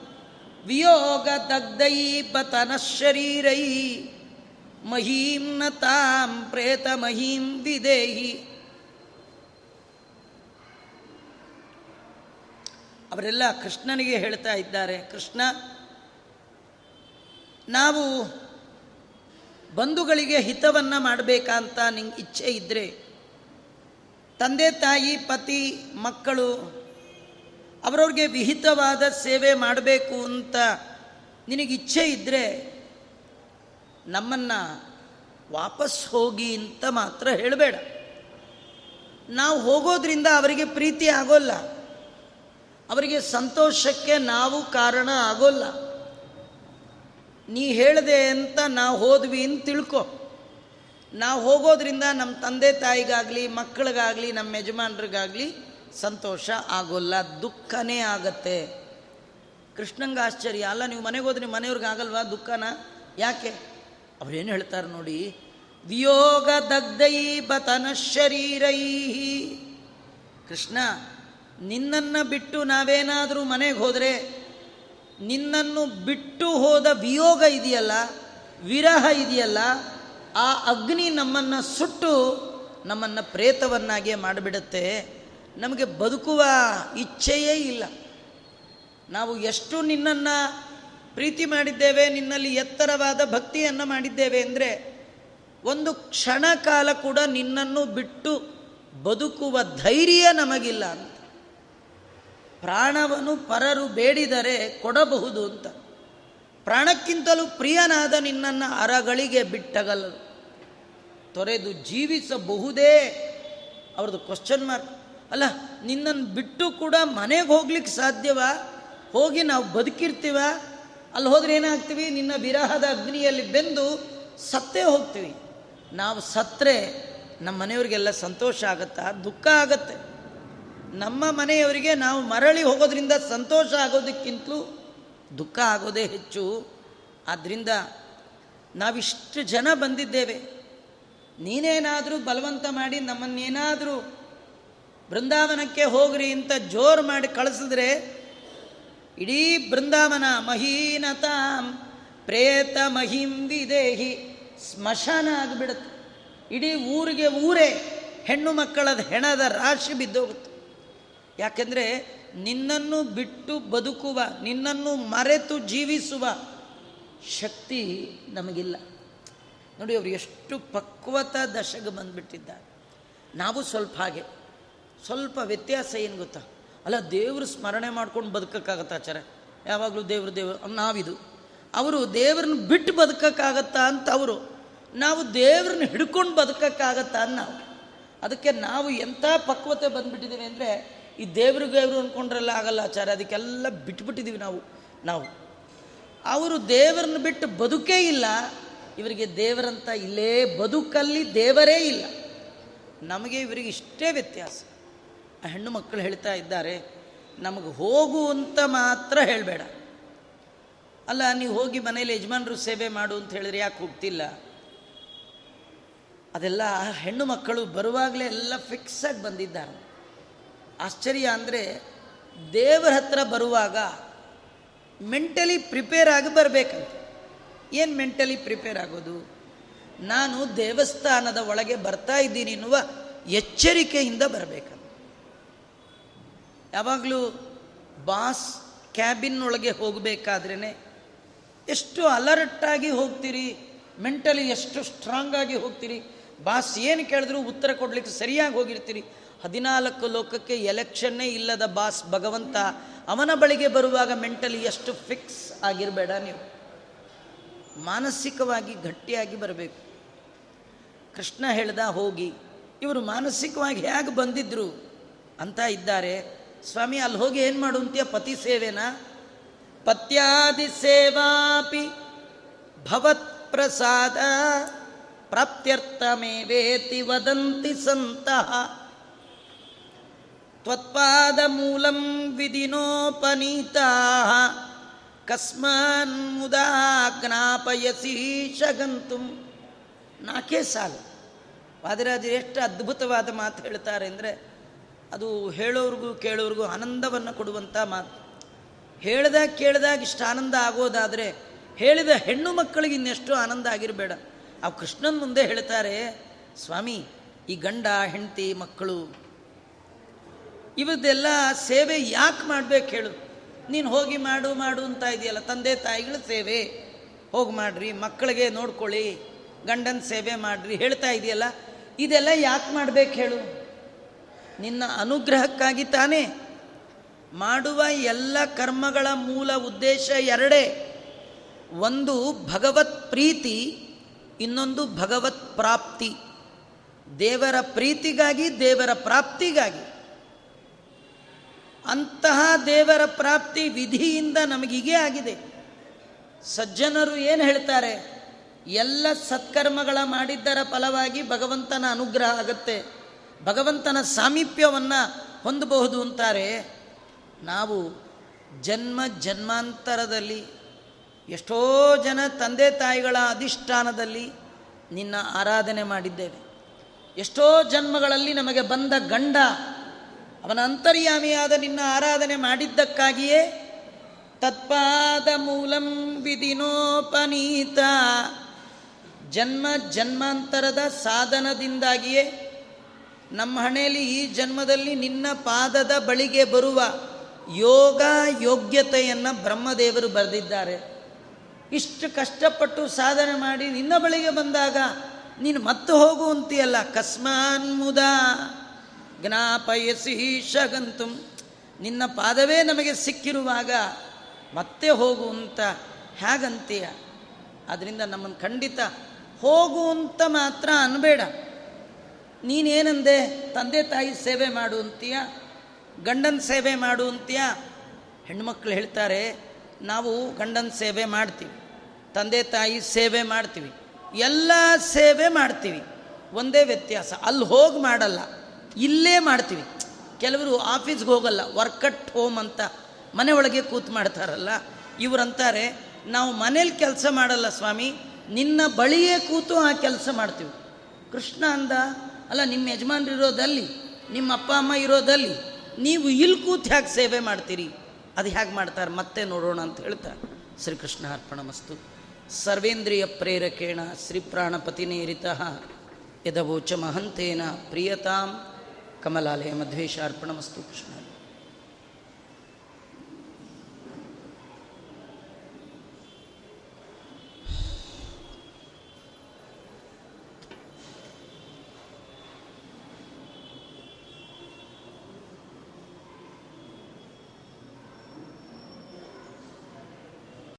ವಿಯೋಗ ದಗ್ಧೈ ಪತನ ಶರೀರೈ ಮಹೀಂ ನ ತಾಂ ಪ್ರೇತ ಮಹೀಂ ವಿದೇಹಿ. ಅವರೆಲ್ಲ ಕೃಷ್ಣನಿಗೆ ಹೇಳ್ತಾ ಇದ್ದಾರೆ, ಕೃಷ್ಣ ನಾವು ಬಂಧುಗಳಿಗೆ ಹಿತವನ್ನು ಮಾಡಬೇಕಂತ ನಿಂಗೆ ಇಚ್ಛೆ ಇದ್ದರೆ ತಂದೆ, ತಾಯಿ, ಪತಿ, ಮಕ್ಕಳು ಅವರವ್ರಿಗೆ ವಿಹಿತವಾದ ಸೇವೆ ಮಾಡಬೇಕು ಅಂತ ನಿನಗೆ ಇಚ್ಛೆ ಇದ್ದರೆ ನಮ್ಮನ್ನು ವಾಪಸ್ ಹೋಗಿ ಅಂತ ಮಾತ್ರ ಹೇಳಬೇಡ. ನಾವು ಹೋಗೋದ್ರಿಂದ ಅವರಿಗೆ ಪ್ರೀತಿ ಆಗೋಲ್ಲ. ಅವರಿಗೆ ಸಂತೋಷಕ್ಕೆ ನಾವು ಕಾರಣ ಆಗೋಲ್ಲ. ನೀ ಹೇಳಿದೆ ಅಂತ ನಾವು ಹೋದ್ವಿ ಅಂತ ತಿಳ್ಕೊ. ನಾವು ಹೋಗೋದ್ರಿಂದ ನಮ್ಮ ತಂದೆ ತಾಯಿಗಾಗಲಿ, ಮಕ್ಕಳಿಗಾಗಲಿ, ನಮ್ಮ ಯಜಮಾನ್ರಿಗಾಗಲಿ ಸಂತೋಷ ಆಗೋಲ್ಲ, ದುಃಖನೇ ಆಗತ್ತೆ. ಕೃಷ್ಣಂಗೆ ಆಶ್ಚರ್ಯ ಅಲ್ಲ, ನೀವು ಮನೆಗೆ ಹೋದ್ರೆ ಮನೆಯವ್ರಿಗೆ ಆಗಲ್ವಾ ದುಃಖನ? ಯಾಕೆ? ಅವ್ರೇನು ಹೇಳ್ತಾರೆ ನೋಡಿ? ವಿಯೋಗ ದಗ್ಧೈ ಬತನ ಶರೀರೈ ಕೃಷ್ಣ, ನಿನ್ನನ್ನು ಬಿಟ್ಟು ನಾವೇನಾದರೂ ಮನೆಗೆ ಹೋದರೆ ನಿನ್ನನ್ನು ಬಿಟ್ಟು ಹೋದ ವಿಯೋಗ ಇದೆಯಲ್ಲ, ವಿರಹ ಇದೆಯಲ್ಲ, ಆ ಅಗ್ನಿ ನಮ್ಮನ್ನು ಸುಟ್ಟು ನಮ್ಮನ್ನು ಪ್ರೇತವನ್ನಾಗೆ ಮಾಡಿಬಿಡುತ್ತೆ. ನಮಗೆ ಬದುಕುವ ಇಚ್ಛೆಯೇ ಇಲ್ಲ. ನಾವು ಎಷ್ಟು ನಿನ್ನನ್ನು ಪ್ರೀತಿ ಮಾಡಿದ್ದೇವೆ, ನಿನ್ನಲ್ಲಿ ಎತ್ತರವಾದ ಭಕ್ತಿಯನ್ನು ಮಾಡಿದ್ದೇವೆ ಅಂದರೆ, ಒಂದು ಕ್ಷಣ ಕಾಲ ಕೂಡ ನಿನ್ನನ್ನು ಬಿಟ್ಟು ಬದುಕುವ ಧೈರ್ಯ ನಮಗಿಲ್ಲ. ಅಂತ ಪ್ರಾಣವನ್ನು ಪರರು ಬೇಡಿದರೆ ಕೊಡಬಹುದು ಅಂತ. ಪ್ರಾಣಕ್ಕಿಂತಲೂ ಪ್ರಿಯನಾದ ನಿನ್ನನ್ನು ಅರಗಳಿಗೆ ಬಿಟ್ಟಗಲರು ತೊರೆದು ಜೀವಿಸಬಹುದೇ? ಅವ್ರದ್ದು ಕ್ವಶನ್ ಮಾರ್ಕ್ ಅಲ್ಲ, ನಿನ್ನನ್ನು ಬಿಟ್ಟು ಕೂಡ ಮನೆಗೆ ಹೋಗ್ಲಿಕ್ಕೆ ಸಾಧ್ಯವ? ಹೋಗಿ ನಾವು ಬದುಕಿರ್ತೀವ? ಅಲ್ಲಿ ಹೋದ್ರೆ ಏನಾಗ್ತೀವಿ? ನಿನ್ನ ವಿರಹದ ಅಗ್ನಿಯಲ್ಲಿ ಬೆಂದು ಸತ್ತೇ ಹೋಗ್ತೀವಿ. ನಾವು ಸತ್ತರೆ ನಮ್ಮ ಮನೆಯವರಿಗೆಲ್ಲ ಸಂತೋಷ ಆಗುತ್ತಾ? ದುಃಖ ಆಗತ್ತೆ. ನಮ್ಮ ಮನೆಯವರಿಗೆ ನಾವು ಮರಳಿ ಹೋಗೋದ್ರಿಂದ ಸಂತೋಷ ಆಗೋದಕ್ಕಿಂತಲೂ ದುಃಖ ಆಗೋದೇ ಹೆಚ್ಚು. ಆದ್ದರಿಂದ ನಾವಿಷ್ಟು ಜನ ಬಂದಿದ್ದೇವೆ. ನೀನೇನಾದರೂ ಬಲವಂತ ಮಾಡಿ ನಮ್ಮನ್ನೇನಾದರೂ ಬೃಂದಾವನಕ್ಕೆ ಹೋಗ್ರಿ ಅಂತ ಜೋರು ಮಾಡಿ ಕಳಿಸಿದ್ರೆ ಇಡೀ ಬೃಂದಾವನ ಮಹೀನತಾಂ ಪ್ರೇತ ಮಹಿಂ ವಿದೇಹಿ ಸ್ಮಶಾನ ಆಗಿಬಿಡುತ್ತೆ. ಇಡೀ ಊರಿಗೆ ಊರೇ ಹೆಣ್ಣು ಮಕ್ಕಳದ ಹೆಣದ ರಾಶಿ ಬಿದ್ದೋಗುತ್ತೆ. ಯಾಕೆಂದರೆ ನಿನ್ನನ್ನು ಬಿಟ್ಟು ಬದುಕುವ, ನಿನ್ನನ್ನು ಮರೆತು ಜೀವಿಸುವ ಶಕ್ತಿ ನಮಗಿಲ್ಲ. ನೋಡಿ, ಅವರು ಎಷ್ಟು ಪಕ್ವತ ದಶಕ ಬಂದುಬಿಟ್ಟಿದ್ದಾರೆ. ನಾವು ಸ್ವಲ್ಪ ಹಾಗೆ. ಸ್ವಲ್ಪ ವ್ಯತ್ಯಾಸ ಏನು ಗೊತ್ತಾ? ಅಲ್ಲ, ದೇವರು ಸ್ಮರಣೆ ಮಾಡ್ಕೊಂಡು ಬದುಕಕ್ಕಾಗತ್ತ ಆಚಾರ ಯಾವಾಗಲೂ ದೇವರು ದೇವರು ನಾವಿದು. ಅವರು ದೇವ್ರನ್ನ ಬಿಟ್ಟು ಬದುಕಕ್ಕಾಗತ್ತಾ ಅಂತ ಅವರು. ನಾವು ದೇವ್ರನ್ನ ಹಿಡ್ಕೊಂಡು ಬದುಕಕ್ಕಾಗತ್ತಾ ನಾವು. ಅದಕ್ಕೆ ನಾವು ಎಂಥ ಪಕ್ವತೆ ಬಂದುಬಿಟ್ಟಿದ್ದೀವಿ ಅಂದರೆ ಈ ದೇವರು ದೇವರು ಅಂದ್ಕೊಂಡ್ರೆಲ್ಲ ಆಗಲ್ಲ ಆಚಾರ. ಅದಕ್ಕೆಲ್ಲ ಬಿಟ್ಬಿಟ್ಟಿದ್ದೀವಿ ನಾವು ನಾವು. ಅವರು ದೇವರನ್ನ ಬಿಟ್ಟು ಬದುಕೇ ಇಲ್ಲ. ಇವರಿಗೆ ದೇವರಂತ ಇಲ್ಲೇ ಬದುಕಲ್ಲಿ ದೇವರೇ ಇಲ್ಲ. ನಮಗೆ ಇವರಿಗೆ ಇಷ್ಟೇ ವ್ಯತ್ಯಾಸ. ಆ ಹೆಣ್ಣು ಮಕ್ಕಳು ಹೇಳ್ತಾ ಇದ್ದಾರೆ, ನಮಗೆ ಹೋಗು ಅಂತ ಮಾತ್ರ ಹೇಳಬೇಡ. ಅಲ್ಲ, ನೀವು ಹೋಗಿ ಮನೇಲಿ ಯಜಮಾನರು ಸೇವೆ ಮಾಡು ಅಂತ ಹೇಳಿದ್ರೆ ಯಾಕೆ ಹೋಗ್ತಿಲ್ಲ? ಅದೆಲ್ಲ ಹೆಣ್ಣು ಮಕ್ಕಳು ಬರುವಾಗಲೇ ಎಲ್ಲ ಫಿಕ್ಸ್ ಆಗಿ ಬಂದಿದ್ದಾರೆ. ಆಶ್ಚರ್ಯ ಅಂದರೆ ದೇವರ ಹತ್ರ ಬರುವಾಗ ಮೆಂಟಲಿ ಪ್ರಿಪೇರ್ ಆಗಿ ಬರಬೇಕಂತ. ಏನು ಮೆಂಟಲಿ ಪ್ರಿಪೇರ್ ಆಗೋದು? ನಾನು ದೇವಸ್ಥಾನದ ಒಳಗೆ ಬರ್ತಾ ಇದ್ದೀನಿ ಎನ್ನುವ ಎಚ್ಚರಿಕೆಯಿಂದ ಬರಬೇಕಂತ. ಯಾವಾಗಲೂ ಬಾಸ್ ಕ್ಯಾಬಿನ್ ಒಳಗೆ ಹೋಗಬೇಕಾದ್ರೇ ಎಷ್ಟು ಅಲರ್ಟಾಗಿ ಹೋಗ್ತೀರಿ? ಮೆಂಟಲಿ ಎಷ್ಟು ಸ್ಟ್ರಾಂಗ್ ಆಗಿ ಹೋಗ್ತೀರಿ? ಬಾಸ್ ಏನು ಕೇಳಿದ್ರು ಉತ್ತರ ಕೊಡಲಿಕ್ಕೆ ಸರಿಯಾಗಿ ಹೋಗಿರ್ತೀರಿ? ಹದಿನಾಲ್ಕು ಲೋಕಕ್ಕೆ ಎಲೆಕ್ಷನ್ನೇ ಇಲ್ಲದ ಬಾಸ್ ಭಗವಂತ ಅವನ ಬಳಿಗೆ ಬರುವಾಗ ಮೆಂಟಲಿ ಎಷ್ಟು ಫಿಕ್ಸ್ ಆಗಿರಬೇಡ ನೀವು. ಮಾನಸಿಕವಾಗಿ ಗಟ್ಟಿಯಾಗಿ ಬರಬೇಕು. ಕೃಷ್ಣ ಹೇಳ್ದ ಹೋಗಿ, ಇವರು ಮಾನಸಿಕವಾಗಿ ಹೇಗೆ ಬಂದಿದ್ರು ಅಂತ ಇದ್ದಾರೆ. ಸ್ವಾಮಿ, ಅಲ್ಲಿ ಹೋಗಿ ಏನು ಮಾಡು ಅಂತೀಯ? ಪತಿ ಸೇವೆನಾ? ಪತ್ಯಾದಿ ಸೇವಾಪಿ ಭವತ್ ಪ್ರಸಾದ ಪ್ರಾಪ್ತ್ಯರ್ಥಮೇವೇತಿ ವದಂತಿ ಸಂತಹ ತ್ವತ್ಪಾದ ಮೂಲಂ ವಿಧಿನೋಪನೀತಾ. ಕಸ್ಮಾನ್ ಮುದಾ ಜ್ಞಾಪಯಸಿ ಶಗಂತು. ನಾಲ್ಕೇ ಸಾಲು. ವಾದಿರಾಜರು ಎಷ್ಟು ಅದ್ಭುತವಾದ ಮಾತು ಹೇಳ್ತಾರೆ ಅಂದರೆ ಅದು ಹೇಳೋರಿಗೂ ಕೇಳೋರಿಗೂ ಆನಂದವನ್ನು ಕೊಡುವಂಥ ಮಾತು. ಹೇಳ್ದಾಗ ಕೇಳಿದಾಗ ಇಷ್ಟು ಆನಂದ ಆಗೋದಾದರೆ ಹೇಳಿದ ಹೆಣ್ಣು ಮಕ್ಕಳಿಗೆ ಇನ್ನೆಷ್ಟು ಆನಂದ ಆಗಿರಬೇಡ. ಆ ಕೃಷ್ಣನ ಮುಂದೆ ಹೇಳ್ತಾರೆ, ಸ್ವಾಮಿ, ಈ ಗಂಡ, ಹೆಂಡತಿ, ಮಕ್ಕಳು ಇವದ್ದೆಲ್ಲ ಸೇವೆ ಯಾಕೆ ಮಾಡ್ಬೇಕು ಹೇಳು. ನೀನು ಹೋಗಿ ಮಾಡು ಮಾಡು ಅಂತ ಇದೆಯಲ್ಲ, ತಂದೆ ತಾಯಿಗಳ ಸೇವೆ. ಹೋಗಿ ಮಾಡ್ರಿ, ಮಕ್ಕಳಿಗೆ ನೋಡ್ಕೊಳ್ಳಿ, ಗಂಡನ ಸೇವೆ ಮಾಡ್ರಿ ಹೇಳ್ತಾ ಇದೆಯಲ್ಲ, ಇದೆಲ್ಲ ಯಾಕೆ ಮಾಡ್ಬೇಕು ಹೇಳು. ನಿನ್ನ ಅನುಗ್ರಹಕ್ಕಾಗಿ ತಾನೇ ಮಾಡುವ ಎಲ್ಲ ಕರ್ಮಗಳ ಮೂಲ ಉದ್ದೇಶ ಎರಡೇ. ಒಂದು ಭಗವತ್ ಪ್ರೀತಿ, ಇನ್ನೊಂದು ಭಗವತ್ ಪ್ರಾಪ್ತಿ. ದೇವರ ಪ್ರೀತಿಗಾಗಿ ದೇವರ ಪ್ರಾಪ್ತಿಗಾಗಿ. ಅಂತಹ ದೇವರ ಪ್ರಾಪ್ತಿ ವಿಧಿಯಿಂದ ನಮಗೀಗೇ ಆಗಿದೆ. ಸಜ್ಜನರು ಏನು ಹೇಳ್ತಾರೆ? ಎಲ್ಲ ಸತ್ಕರ್ಮಗಳ ಮಾಡಿದ್ದರ ಫಲವಾಗಿ ಭಗವಂತನ ಅನುಗ್ರಹ ಆಗತ್ತೆ. ಭಗವಂತನ ಸಾಮೀಪ್ಯವನ್ನು ಹೊಂದಬಹುದು ಅಂತಾರೆ. ನಾವು ಜನ್ಮ ಜನ್ಮಾಂತರದಲ್ಲಿ ಎಷ್ಟೋ ಜನ ತಂದೆ ತಾಯಿಗಳ ಅಧಿಷ್ಠಾನದಲ್ಲಿ ನಿನ್ನ ಆರಾಧನೆ ಮಾಡಿದ್ದೇವೆ. ಎಷ್ಟೋ ಜನ್ಮಗಳಲ್ಲಿ ನಮಗೆ ಬಂದ ಗಂಡ ಅವನ ಅಂತರ್ಯಾಮಿಯಾದ ನಿನ್ನ ಆರಾಧನೆ ಮಾಡಿದ್ದಕ್ಕಾಗಿಯೇ ತತ್ಪಾದ ಮೂಲಂ ವಿಧಿನೋಪನೀತ. ಜನ್ಮ ಜನ್ಮಾಂತರದ ಸಾಧನದಿಂದಾಗಿಯೇ ನಮ್ಮ ಹಣೆಯಲ್ಲಿ ಈ ಜನ್ಮದಲ್ಲಿ ನಿನ್ನ ಪಾದದ ಬಳಿಗೆ ಬರುವ ಯೋಗ ಯೋಗ್ಯತೆಯನ್ನು ಬ್ರಹ್ಮದೇವರು ಬರೆದಿದ್ದಾರೆ. ಇಷ್ಟು ಕಷ್ಟಪಟ್ಟು ಸಾಧನೆ ಮಾಡಿ ನಿನ್ನ ಬಳಿಗೆ ಬಂದಾಗ ನೀನು ಮತ್ತೆ ಹೋಗುವಂತೀಯಲ್ಲ ಕಸ್ಮಾನ್ ಮುದ. ಜ್ಞಾಪಯಸಿ ಶಗಂತು. ನಿನ್ನ ಪಾದವೇ ನಮಗೆ ಸಿಕ್ಕಿರುವಾಗ ಮತ್ತೆ ಹೋಗು ಅಂತ ಹೇಗಂತೀಯ? ಅದರಿಂದ ನಮ್ಮನ್ನು ಖಂಡಿತ ಹೋಗು ಅಂತ ಮಾತ್ರ ಅನ್ಬೇಡ. ನೀನೇನಂದೆ ತಂದೆ ತಾಯಿ ಸೇವೆ ಮಾಡು ಅಂತೀಯ? ಗಂಡನ ಸೇವೆ ಮಾಡು ಅಂತೀಯ? ಹೆಣ್ಮಕ್ಳು ಹೇಳ್ತಾರೆ, ನಾವು ಗಂಡನ ಸೇವೆ ಮಾಡ್ತೀವಿ, ತಂದೆ ತಾಯಿ ಸೇವೆ ಮಾಡ್ತೀವಿ, ಎಲ್ಲ ಸೇವೆ ಮಾಡ್ತೀವಿ. ಒಂದೇ ವ್ಯತ್ಯಾಸ, ಅಲ್ಲಿ ಹೋಗಿ ಮಾಡಲ್ಲ. ಇಲ್ಲೇ ಮಾಡ್ತೀವಿ. ಕೆಲವರು ಆಫೀಸ್ಗೆ ಹೋಗಲ್ಲ ವರ್ಕ್ ಅಟ್ ಹೋಮ್ ಅಂತ ಮನೆ ಒಳಗೆ ಕೂತು ಮಾಡ್ತಾರಲ್ಲ ಇವರಂತಾರೆ ನಾವು ಮನೇಲಿ ಕೆಲಸ ಮಾಡಲ್ಲ ಸ್ವಾಮಿ, ನಿನ್ನ ಬಳಿಯೇ ಕೂತು ಆ ಕೆಲಸ ಮಾಡ್ತೀವಿ. ಕೃಷ್ಣ ಅಂದ, ಅಲ್ಲ ನಿಮ್ಮ ಯಜಮಾನ್ರು ಇರೋದಲ್ಲಿ ನಿಮ್ಮ ಅಪ್ಪ, ಅಮ್ಮ ಇರೋದಲ್ಲಿ, ನೀವು ಇಲ್ಲಿ ಕೂತು ಹೇಗೆ ಸೇವೆ ಮಾಡ್ತೀರಿ? ಅದು ಹೇಗೆ ಮಾಡ್ತಾರೆ, ಮತ್ತೆ ನೋಡೋಣ ಅಂತ ಹೇಳ್ತಾರೆ. ಶ್ರೀಕೃಷ್ಣ ಅರ್ಪಣ ಮಸ್ತು ಸರ್ವೇಂದ್ರಿಯ ಪ್ರೇರಕೇಣ ಶ್ರೀ ಪ್ರಾಣಪತಿನೇರಿತ, ಯದವೋಚ ಮಹಂತೇನ ಪ್ರಿಯತಾಂ. ಕಮಲಾಲಯ ಮಧ್ವೇಶ ಅರ್ಪಣ ಮಸ್ತು ಕೃಷ್ಣ